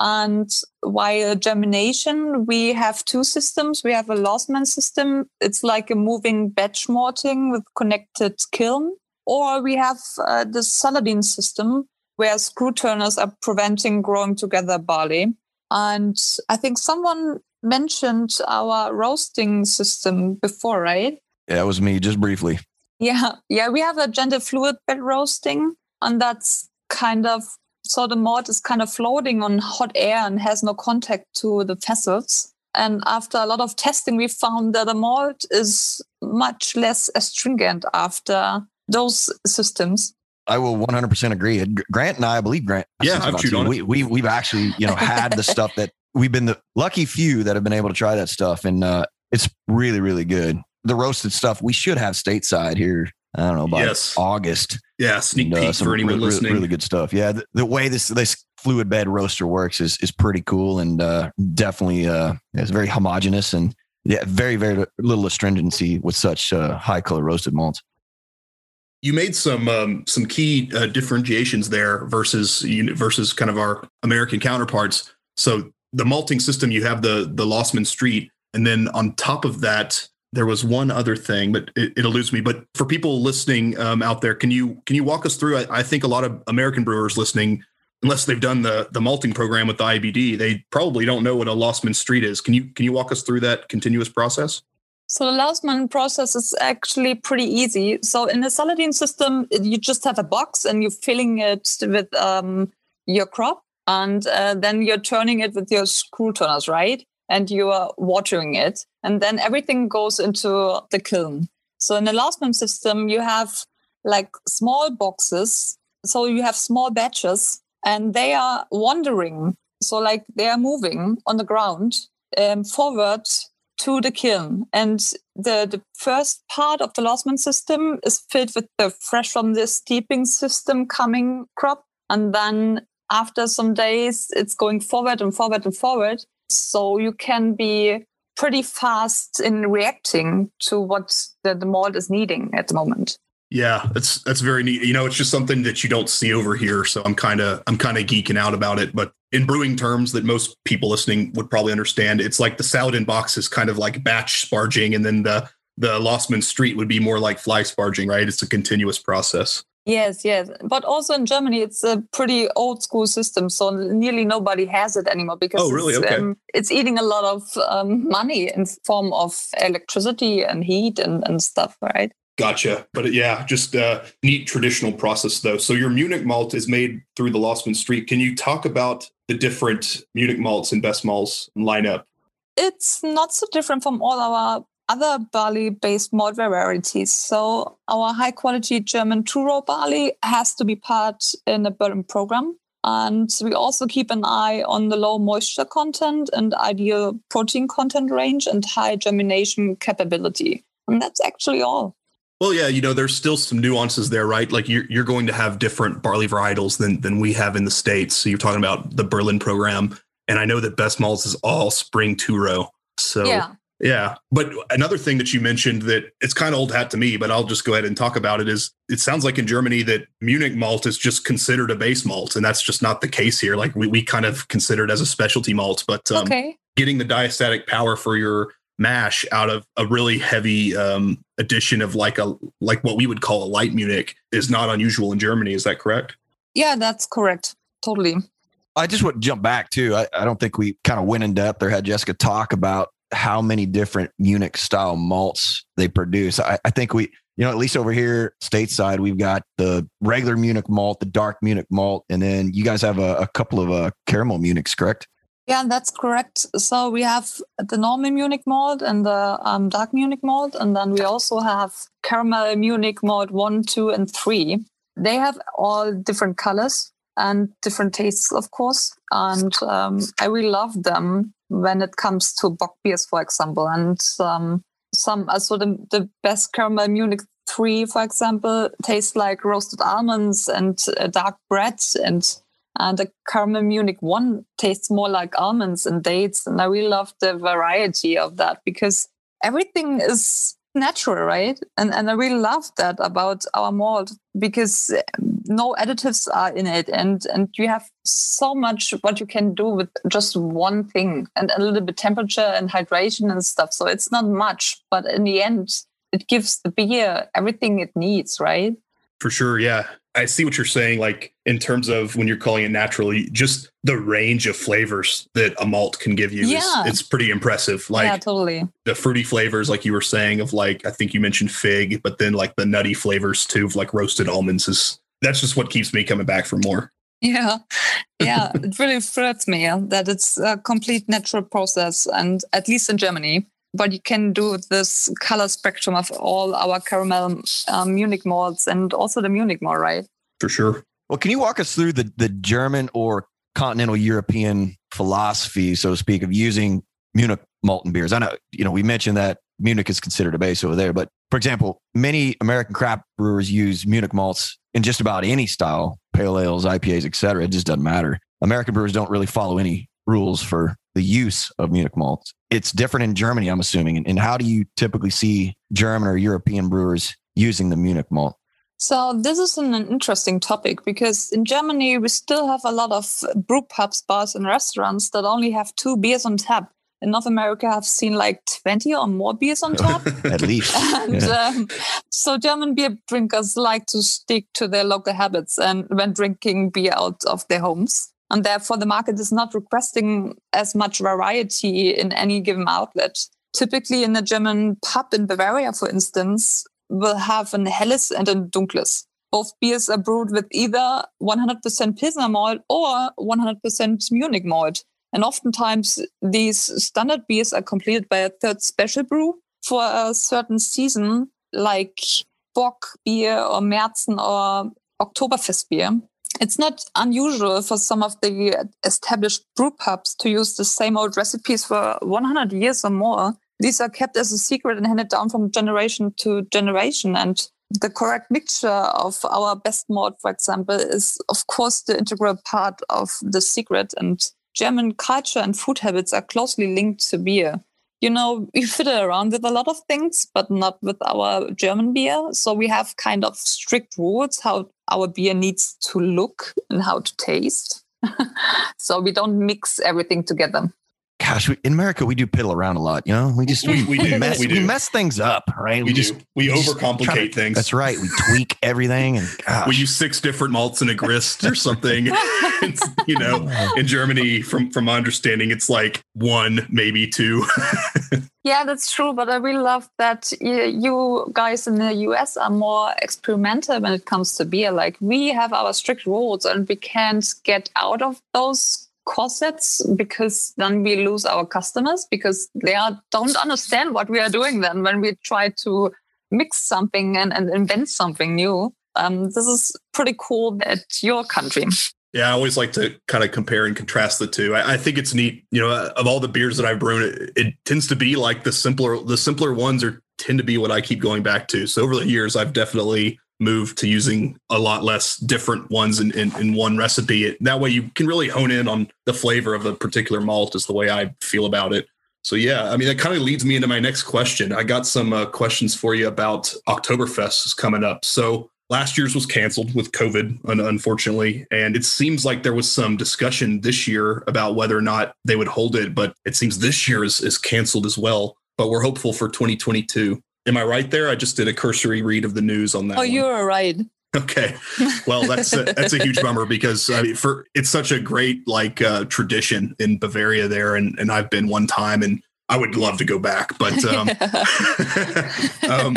And while germination, we have two systems. We have a Lausmann system. It's like a moving batch malting with connected kiln. Or we have uh, the Saladin system where screw turners are preventing growing together barley. And I think someone mentioned our roasting system before, right? Yeah, it was me, just briefly. Yeah. Yeah. We have a gentle fluid bed roasting, and that's kind of so the malt is kind of floating on hot air and has no contact to the vessels. And after a lot of testing, we found that the malt is much less astringent after those systems. I will 100% agree. Grant and I, I believe Grant. Yeah, I've chewed on we, we, we've actually, you know, had the stuff that we've been the lucky few that have been able to try that stuff. And uh, it's really, really good. The roasted stuff we should have stateside here. I don't know, by yes. August. Yeah, sneak peek uh, for anyone really, listening. Really good stuff. Yeah, the, the, way this this fluid bed roaster works is is pretty cool and uh, definitely uh, it's very homogenous and yeah, very very little astringency with such uh, high color roasted malts. You made some um, some key uh, differentiations there versus versus kind of our American counterparts. So the malting system, you have the the Lausmann Street, and then on top of that, there was one other thing, but it, it eludes me. But for people listening um, out there, can you can you walk us through? I, I, think a lot of American brewers listening, unless they've done the the malting program with the IBD, they probably don't know what a Lausmann Street is. Can you can you walk us through that continuous process? So the Lausmann process is actually pretty easy. So in the Saladin system, you just have a box and you're filling it with um, your crop, and uh, then you're turning it with your screw turners, right? And you are watering it. And then everything goes into the kiln. So in the Lausmann system, you have like small boxes. So you have small batches and they are wandering. So like they are moving on the ground um, forward to the kiln. And the, the first part of the Lausmann system is filled with the fresh from the steeping system coming crop. And then after some days, it's going forward and forward and forward. So you can be pretty fast in reacting to what the, the malt is needing at the moment. Yeah, that's that's very neat. You know, it's just something that you don't see over here. So I'm kind of I'm kind of geeking out about it. But in brewing terms that most people listening would probably understand, it's like the Saladin box is kind of like batch sparging, and then the the Lausmann Street would be more like fly sparging, right? It's a continuous process. Yes, yes. But also in Germany, it's a pretty old school system. So nearly nobody has it anymore because oh, really? it's, okay. um, it's eating a lot of um, money in form of electricity and heat and, and stuff, right? Gotcha. But uh, yeah, just a neat traditional process though. So your Munich malt is made through the Lausmann Street. Can you talk about the different Munich malts and BestMalz lineup? It's not so different from all our other barley based malt varieties. So our high quality German two row barley has to be part in a Berlin program. And we also keep an eye on the low moisture content and ideal protein content range and high germination capability. And that's actually all. Well, yeah, you know, there's still some nuances there, right? Like you're you're going to have different barley varietals than than we have in the states. So you're talking about the Berlin program, and I know that BestMalz is all spring two row. So yeah, yeah. But another thing that you mentioned that it's kind of old hat to me, but I'll just go ahead and talk about it is it sounds like in Germany that Munich malt is just considered a base malt, and that's just not the case here. Like we we kind of consider it as a specialty malt, but um, okay. getting the diastatic power for your mash out of a really heavy um, addition of like a like what we would call a light Munich is not unusual in Germany. Is that correct? Yeah, that's correct. Totally. I just want to jump back too. I, I don't think we kind of went in depth or had Jessica talk about how many different Munich style malts they produce. I, I think we, you know, at least over here stateside, we've got the regular Munich malt, the dark Munich malt, and then you guys have a, a couple of uh, caramel Munichs, correct? Yeah, that's correct. So we have the normal Munich malt and the um, dark Munich malt, and then we also have caramel Munich malt one, two, and three. They have all different colors and different tastes, of course. And um, I really love them when it comes to bock beers, for example. And um, some, uh, so the, the best caramel Munich three, for example, tastes like roasted almonds and uh, dark bread and and the caramel Munich one tastes more like almonds and dates. And I really love the variety of that because everything is natural, right? And and I really love that about our malt because um, no additives are in it and and you have so much what you can do with just one thing and a little bit temperature and hydration and stuff. So it's not much, but in the end it gives the beer everything it needs, right? For sure, yeah. I see what you're saying. Like in terms of when you're calling it naturally, just the range of flavors that a malt can give you Yeah. is it's pretty impressive. Like yeah, totally. the fruity flavors, like you were saying, of like I think you mentioned fig, but then like the nutty flavors too, of like roasted almonds is that's just what keeps me coming back for more. Yeah, yeah, it really thrills me uh, that it's a complete natural process, and at least in Germany. But you can do this color spectrum of all our caramel um, Munich malts and also the Munich malt, right? For sure. Well, can you walk us through the, the German or continental European philosophy, so to speak, of using Munich malton beers? I know, you know, we mentioned that Munich is considered a base over there, but for example, many American craft brewers use Munich malts in just about any style, pale ales, IPAs, et cetera. It just doesn't matter. American brewers don't really follow any rules for the use of Munich malts. It's different in Germany, I'm assuming. And, and how do you typically see German or European brewers using the Munich malt? So this is an, interesting topic because in Germany we still have a lot of brew pubs, bars, and restaurants that only have two beers on tap. In North America, I've seen like twenty or more beers on tap. At least. and Yeah. um, so German beer drinkers like to stick to their local habits and when drinking beer out of their homes. And therefore, the market is not requesting as much variety in any given outlet. Typically, in a German pub in Bavaria, for instance, will have an helles and a dunkles. Both beers are brewed with either 100% Pilsner malt or 100% Munich malt. And oftentimes, these standard beers are completed by a third special brew for a certain season, like Bock beer or Märzen or Oktoberfest beer. It's not unusual for some of the established brew pubs to use the same old recipes for 100 years or more. These are kept as a secret and handed down from generation to generation. And the correct mixture of our best malt, for example, is of course the integral part of the secret. And German culture and food habits are closely linked to beer. You know, we fiddle around with a lot of things, but not with our German beer. So we have kind of strict rules how our beer needs to look and how to taste. so we don't mix everything together gosh, we, in America we do piddle around a lot. You know, we just we, we, do mess, we, do. we mess things up, right? We, we just we overcomplicate things. That's right. We tweak everything, and gosh. we use six different malts in a grist or something. you know, in Germany, from from my understanding, it's like one, maybe two. yeah, that's true. But I really love that you guys in the US are more experimental when it comes to beer. Like we have our strict rules, and we can't get out of those corsets because then we lose our customers because they are, don't understand what we are doing then when we try to mix something and, and invent something new. Um, this is pretty cool at your country. Yeah, I always like to kind of compare and contrast the two. I, I, think it's neat. You know, of all the beers that I've brewed, it, it, tends to be like the simpler, the simpler ones are tend to be what I keep going back to. So over the years, I've definitely move to using a lot less different ones in, in, in, one recipe. It, that way you can really hone in on the flavor of a particular malt is the way I feel about it. So yeah, I mean, that kind of leads me into my next question. I got some uh, questions for you about Oktoberfest is coming up. So last year's was canceled with COVID, unfortunately. And it seems like there was some discussion this year about whether or not they would hold it, but it seems this year is, is canceled as well. But we're hopeful for 2022. Am I right there? I just did a cursory read of the news on that. Oh, you are right. Okay, well that's a, that's a huge bummer because I mean, for it's such a great like uh, tradition in Bavaria there, and and I've been one time, and I would love to go back, but um, um,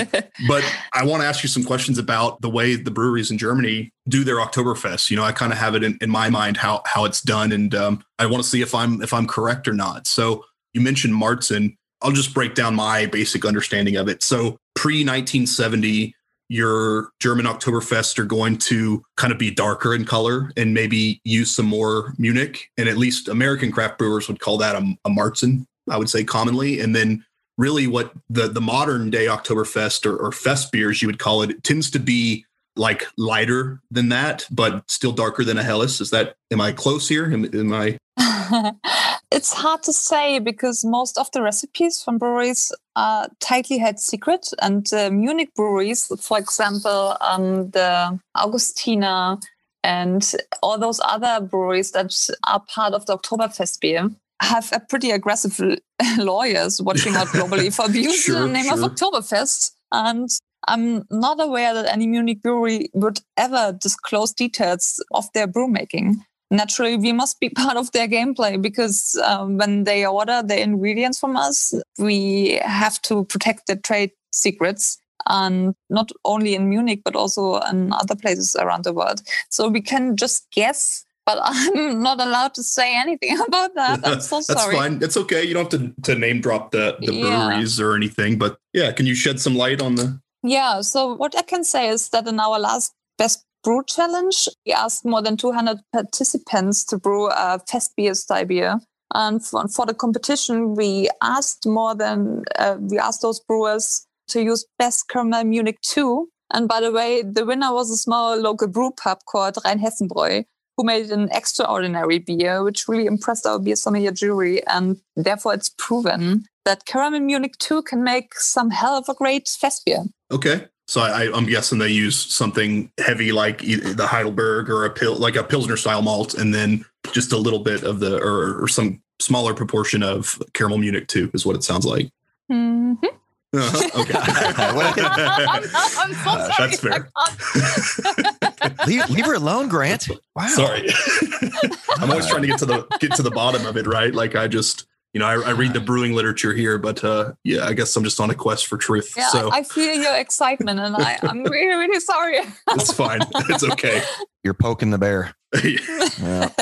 but I want to ask you some questions about the way the breweries in Germany do their Oktoberfest. You know, I kind of have it in, in my mind how how it's done, and um, I want to see if I'm if I'm correct or not. So you mentioned Märzen. I'll just break down my basic understanding of it. So pre 1970, your German Oktoberfest are going to kind of be darker in color and maybe use some more Munich. And at least American craft brewers would call that a, a Märzen, I would say commonly. And then really what the, the modern day Oktoberfest or, or fest beers, you would call it, it tends to be like lighter than that, but still darker than a Helles. Is that, am I close here? Am, am I? it's hard to say because most of the recipes from breweries are tightly held secret. And uh, Munich breweries, for example, um, the Augustiner and all those other breweries that are part of the Oktoberfest beer, have a pretty aggressive lawyers watching out globally for abuse sure, in the name sure. of Oktoberfest. And I'm not aware that any Munich brewery would ever disclose details of their brew making naturally we must be part of their gameplay because um, when they order the ingredients from us we have to protect their trade secrets and not only in munich but also in other places around the world so we can just guess but I'm not allowed to say anything about that. I'm so sorry. That's fine. It's okay. You don't have to, to name drop the, the breweries yeah. or anything. But yeah, can you shed some light on the? Yeah. So what I can say is that in our last best brew challenge. We asked more than 200 participants to brew a fest beer style beer. And for, for, the competition, we asked more than, uh, we asked those brewers to use Best Caramel Munich 2. And by the way, the winner was a small local brew pub called Rheinhessenbräu, who made an extraordinary beer, which really impressed our beer sommelier jury. And therefore, it's proven that Caramel Munich 2 can make some hell of a great fest beer. Okay. So I, am guessing they use something heavy like the Heidelberg or a pill, like a Pilsner style malt, and then just a little bit of the or, or some smaller proportion of caramel Munich too, is what it sounds like. Mm-hmm. Uh-huh. Okay. I'm, so sorry. That's fair. leave, leave her alone, Grant. Wow. Sorry. I'm always trying to get to the get to the bottom of it, right? Like I just you know, I, I, read the brewing literature here, but uh, yeah, I guess I'm just on a quest for truth. Yeah, so I, I feel your excitement, and I, am really, really sorry. it's fine. It's okay. You're poking the bear. yeah.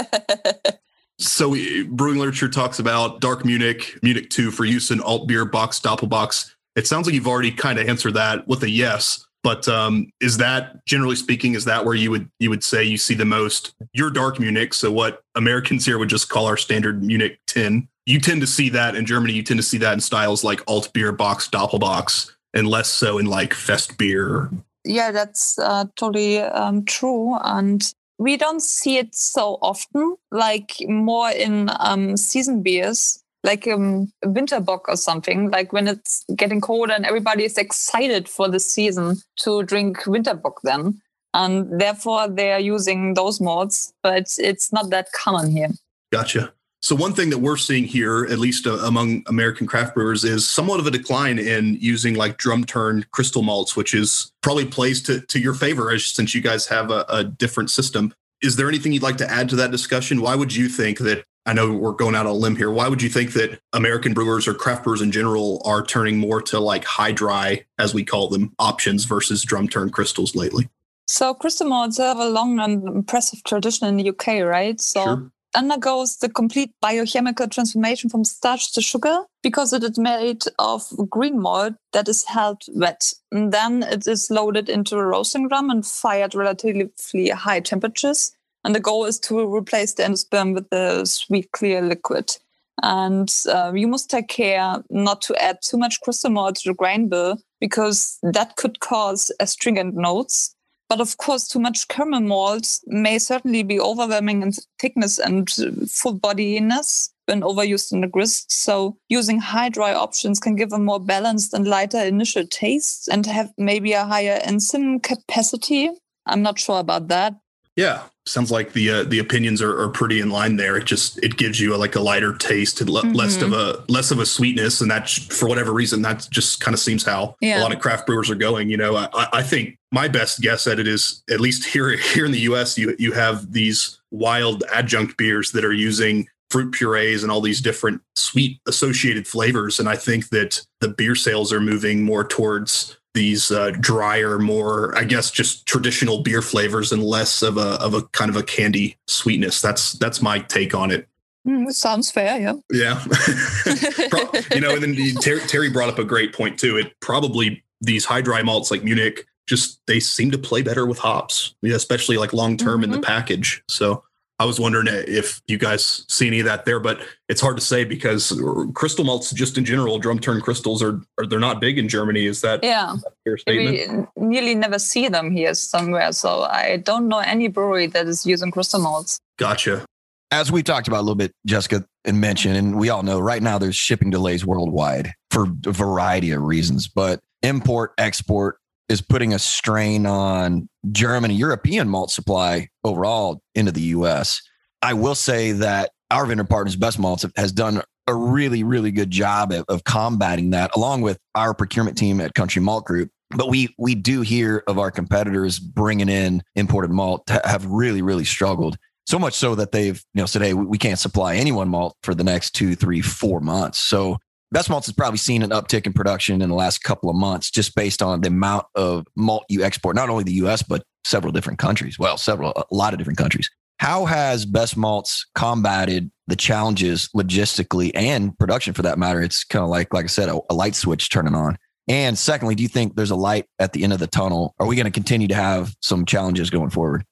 So brewing literature talks about dark Munich, Munich 2 for use in alt beer box doppelbock. It sounds like you've already kind of answered that with a yes. But um, is that generally speaking, is that where you would you would say you see the most your dark Munich? So what Americans here would just call our standard Munich 10 you tend to see that in Germany. You tend to see that in styles like alt beer box, doppelbock, and less so in like fest beer. Yeah, that's uh, totally um, true. And we don't see it so often, like more in um, season beers, like um, Winterbock or something, like when it's getting cold and everybody is excited for the season to drink Winterbock then. And therefore, they are using those malts, but it's not that common here. Gotcha. So one thing that we're seeing here, at least uh, among American craft brewers, is somewhat of a decline in using like drum turned crystal malts, which is probably plays to, to your favor since you guys have a, a different system. Is there anything you'd like to add to that discussion? Why would you think that I know we're going out on a limb here. Why would you think that American brewers or craft brewers in general are turning more to like high dry, as we call them, options versus drum turned crystals lately? So crystal malts have a long and impressive tradition in the UK, right? So sure. Undergoes the complete biochemical transformation from starch to sugar because it is made of green malt that is held wet. And then it is loaded into a roasting drum and fired relatively high temperatures and the goal is to replace the endosperm with the sweet, clear liquid. And uh, you must take care not to add too much crystal malt to the grain bill because that could cause astringent notes. But of course, too much caramel malt may certainly be overwhelming in thickness and full bodiness when overused in the grist. So using high dry options can give a more balanced and lighter initial taste and have maybe a higher enzyme capacity. I'm not sure about that, yeah, sounds like the uh, the opinions are, are pretty in line there. It just it gives you a, like a lighter taste and le- mm-hmm. less of a less of a sweetness, and that for whatever reason that just kind of seems how yeah. a lot of craft brewers are going. You know, I, I think my best guess at it is at least here here in the U.S. you you have these wild adjunct beers that are using fruit purees and all these different sweet associated flavors, and I think that the beer sales are moving more towards these uh, drier, more I guess just traditional beer flavors and less of a of a kind of a candy sweetness. That's that's my take on it. Mm, sounds fair, yeah. Yeah, you know, and then Teri, Teri brought up a great point too. It probably these high dry malts like Munich just they seem to play better with hops, especially like long term mm-hmm. in the mm-hmm. package. So I was wondering if you guys see any of that there, but it's hard to say because crystal malts, just in general, drum turn crystals are, are they're not big in Germany. Is that yeah? Is that we nearly never see them here somewhere, so I don't know any brewery that is using crystal malts. Gotcha. As we talked about a little bit, Jessica, and mentioned, and we all know right now there's shipping delays worldwide for a variety of reasons, but import export is putting a strain on German and European malt supply overall into the US. I will say that our vendor partners, BestMalz, has done a really, really good job of, of combating that, along with our procurement team at Country Malt Group. But we we do hear of our competitors bringing in imported malt have really, really struggled. So much so that they've you know said, "Hey, we can't supply anyone malt for the next two, three, four months." So BestMalz has probably seen an uptick in production in the last couple of months just based on the amount of malt you export, not only the US, but several different countries. Well, several, a lot of different countries. How has BestMalz combated the challenges logistically and production for that matter? It's kind of like, like I said, a, a light switch turning on. And secondly, do you think there's a light at the end of the tunnel? Are we going to continue to have some challenges going forward?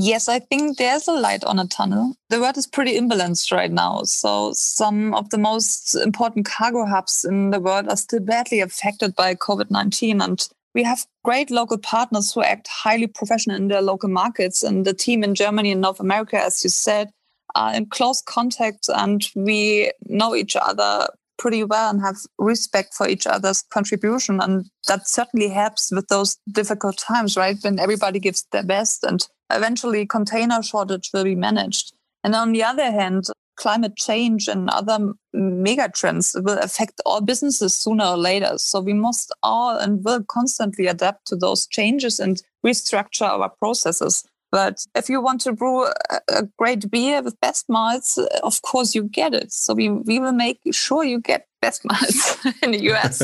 Yes, I think there's a light on a tunnel. The world is pretty imbalanced right now. So, some of the most important cargo hubs in the world are still badly affected by COVID 19. And we have great local partners who act highly professional in their local markets. And the team in Germany and North America, as you said, are in close contact and we know each other pretty well and have respect for each other's contribution. And that certainly helps with those difficult times, right? When everybody gives their best and eventually container shortage will be managed. And on the other hand, climate change and other mega trends will affect all businesses sooner or later. So we must all and will constantly adapt to those changes and restructure our processes. But if you want to brew a great beer with BestMalz, of course you get it. So we, we will make sure you get best malts in the US.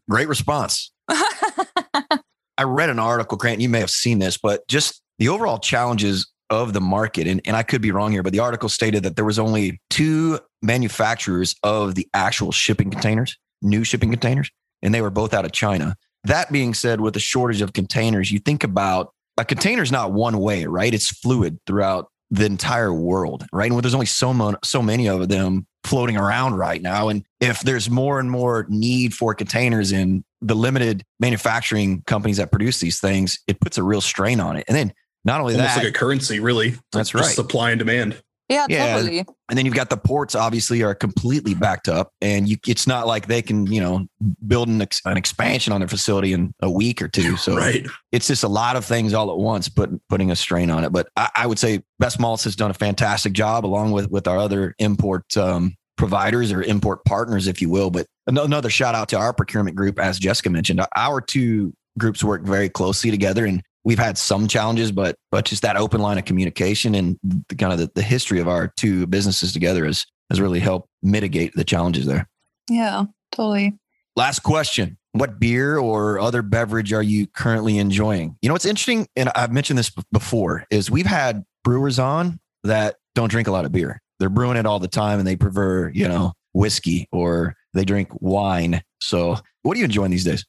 great response. I read an article, Grant, you may have seen this, but just the overall challenges of the market, and, and I could be wrong here, but the article stated that there was only two manufacturers of the actual shipping containers, new shipping containers, and they were both out of China. That being said, with the shortage of containers, you think about a container is not one way, right? It's fluid throughout the entire world, right? And there's only so, mon- so many of them floating around right now. And if there's more and more need for containers in the limited manufacturing companies that produce these things, it puts a real strain on it. And then not only Almost that, like a currency, really. That's right. Supply and demand. Yeah, Yeah. totally. And then you've got the ports obviously are completely backed up and you it's not like they can, you know, build an, ex, an expansion on their facility in a week or two. So right. it's just a lot of things all at once, put, putting a strain on it. But I, I would say BestMalz has done a fantastic job along with, with our other import um, providers or import partners, if you will. But another shout out to our procurement group, as Jessica mentioned, our two groups work very closely together and we've had some challenges, but, but just that open line of communication and the kind of the, the history of our two businesses together has, has really helped mitigate the challenges there. Yeah, totally. Last question. What beer or other beverage are you currently enjoying? You know, what's interesting, and I've mentioned this before, is we've had brewers on that don't drink a lot of beer. They're brewing it all the time and they prefer, you know, whiskey or they drink wine. So, what are you enjoying these days?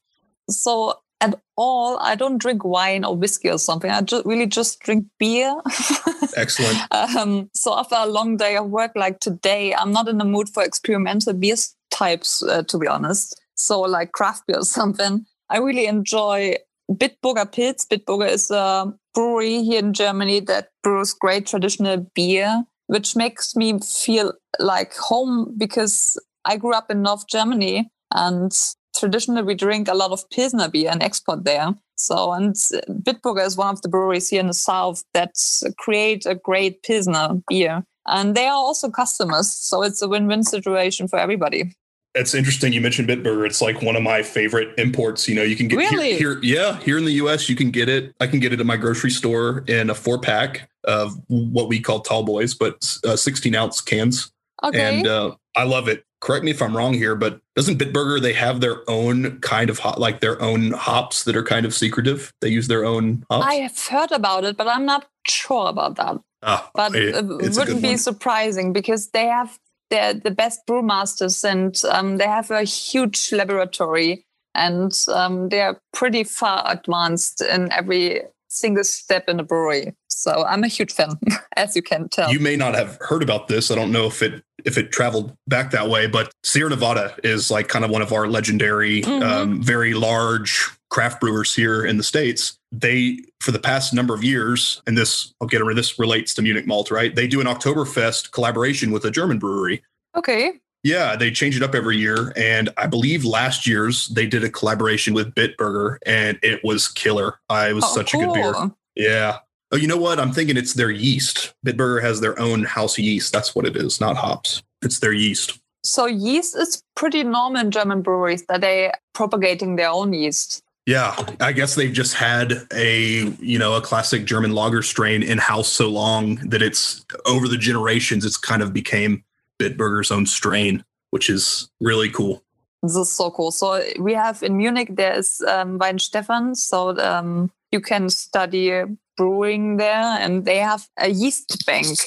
So at all, I don't drink wine or whiskey or something. I just really just drink beer. Excellent. um, so after a long day of work like today, I'm not in the mood for experimental beer types, uh, to be honest. So like craft beer or something. I really enjoy Bitburger Pils. Bitburger is a brewery here in Germany that brews great traditional beer, which makes me feel like home because I grew up in North Germany and traditionally we drink a lot of Pilsner beer and export there. So, and Bitburger is one of the breweries here in the south that create a great Pilsner beer. And they are also customers. So it's a win-win situation for everybody. It's interesting. You mentioned Bitburger. It's like one of my favorite imports. You know, you can get Really? here, here. Yeah, here in the U.S., you can get it. I can get it at my grocery store in a four pack of what we call tall boys, but uh, 16 ounce cans. Okay. And uh, I love it. Correct me if I'm wrong here, but doesn't Bitburger they have their own kind of hot, like their own hops that are kind of secretive? They use their own hops. I have heard about it, but I'm not sure about that. ah, But it- it wouldn't be surprising because they have they're the best brewmasters and um, they have a huge laboratory and um, they are pretty far advanced in every single step in a brewery. So I'm a huge fan, as you can tell. You may not have heard about this. I don't know if it if it traveled back that way, but Sierra Nevada is like kind of one of our legendary, Mhm. um, very large craft brewers here in the states. They for the past number of years, and this I'll get over. This relates to Munich Malt, right? They do an Oktoberfest collaboration with a German brewery. okay. Yeah, they change it up every year. And I believe last year's they did a collaboration with Bitburger and it was killer. I was Oh, such a good beer. Yeah. Oh, you know what? I'm thinking it's their yeast. Bitburger has their own house yeast. That's what it is, not hops. It's their yeast. So yeast is pretty normal in German breweries that they propagating their own yeast. Yeah, I guess they've just had a you know a classic German lager strain in house so long that it's over the generations. It's kind of became Bitburger's own strain, which is really cool. This is so cool. So we have in Munich there is um, Weihenstephan. So um, you can study brewing there, and they have a yeast bank.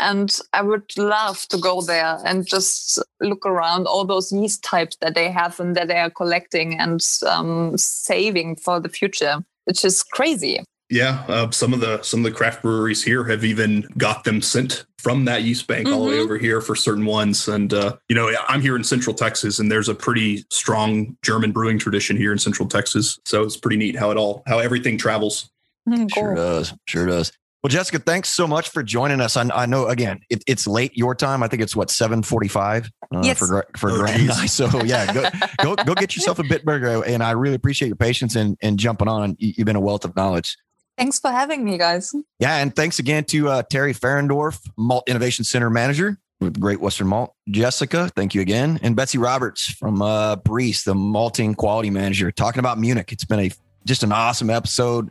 And I would love to go there and just look around all those yeast types that they have and that they are collecting and um, saving for the future, which is crazy. Yeah, uh, some of the some of the craft breweries here have even got them sent from that yeast bank all the way Mhm. over here for certain ones. And uh, you know, I'm here in Central Texas, and there's a pretty strong German brewing tradition here in Central Texas. So it's pretty neat how it all how everything travels. Mm, Sure cool. does. Sure does. Well, Jessica, thanks so much for joining us. I, I know again, it, it's late your time. I think it's what seven forty-five uh, Yes. for for Oh, Grant. and I. So yeah, go, go go get yourself a Bitburger, and I really appreciate your patience and and jumping on. You've been a wealth of knowledge. Thanks for having me, guys. Yeah, and thanks again to uh, Teri Fahrendorf, Malt Innovation Center Manager with Great Western Malt. Jessica, thank you again, and Betsy Roberts from uh, Briess, the malting quality manager, talking about Munich. It's been a just an awesome episode,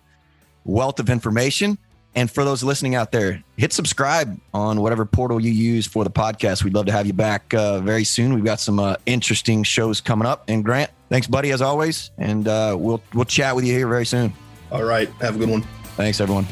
wealth of information. And for those listening out there, hit subscribe on whatever portal you use for the podcast. We'd love to have you back uh, very soon. We've got some uh, interesting shows coming up. And Grant, thanks, buddy, as always. And uh, we'll we'll chat with you here very soon. All right, have a good one. Thanks, everyone.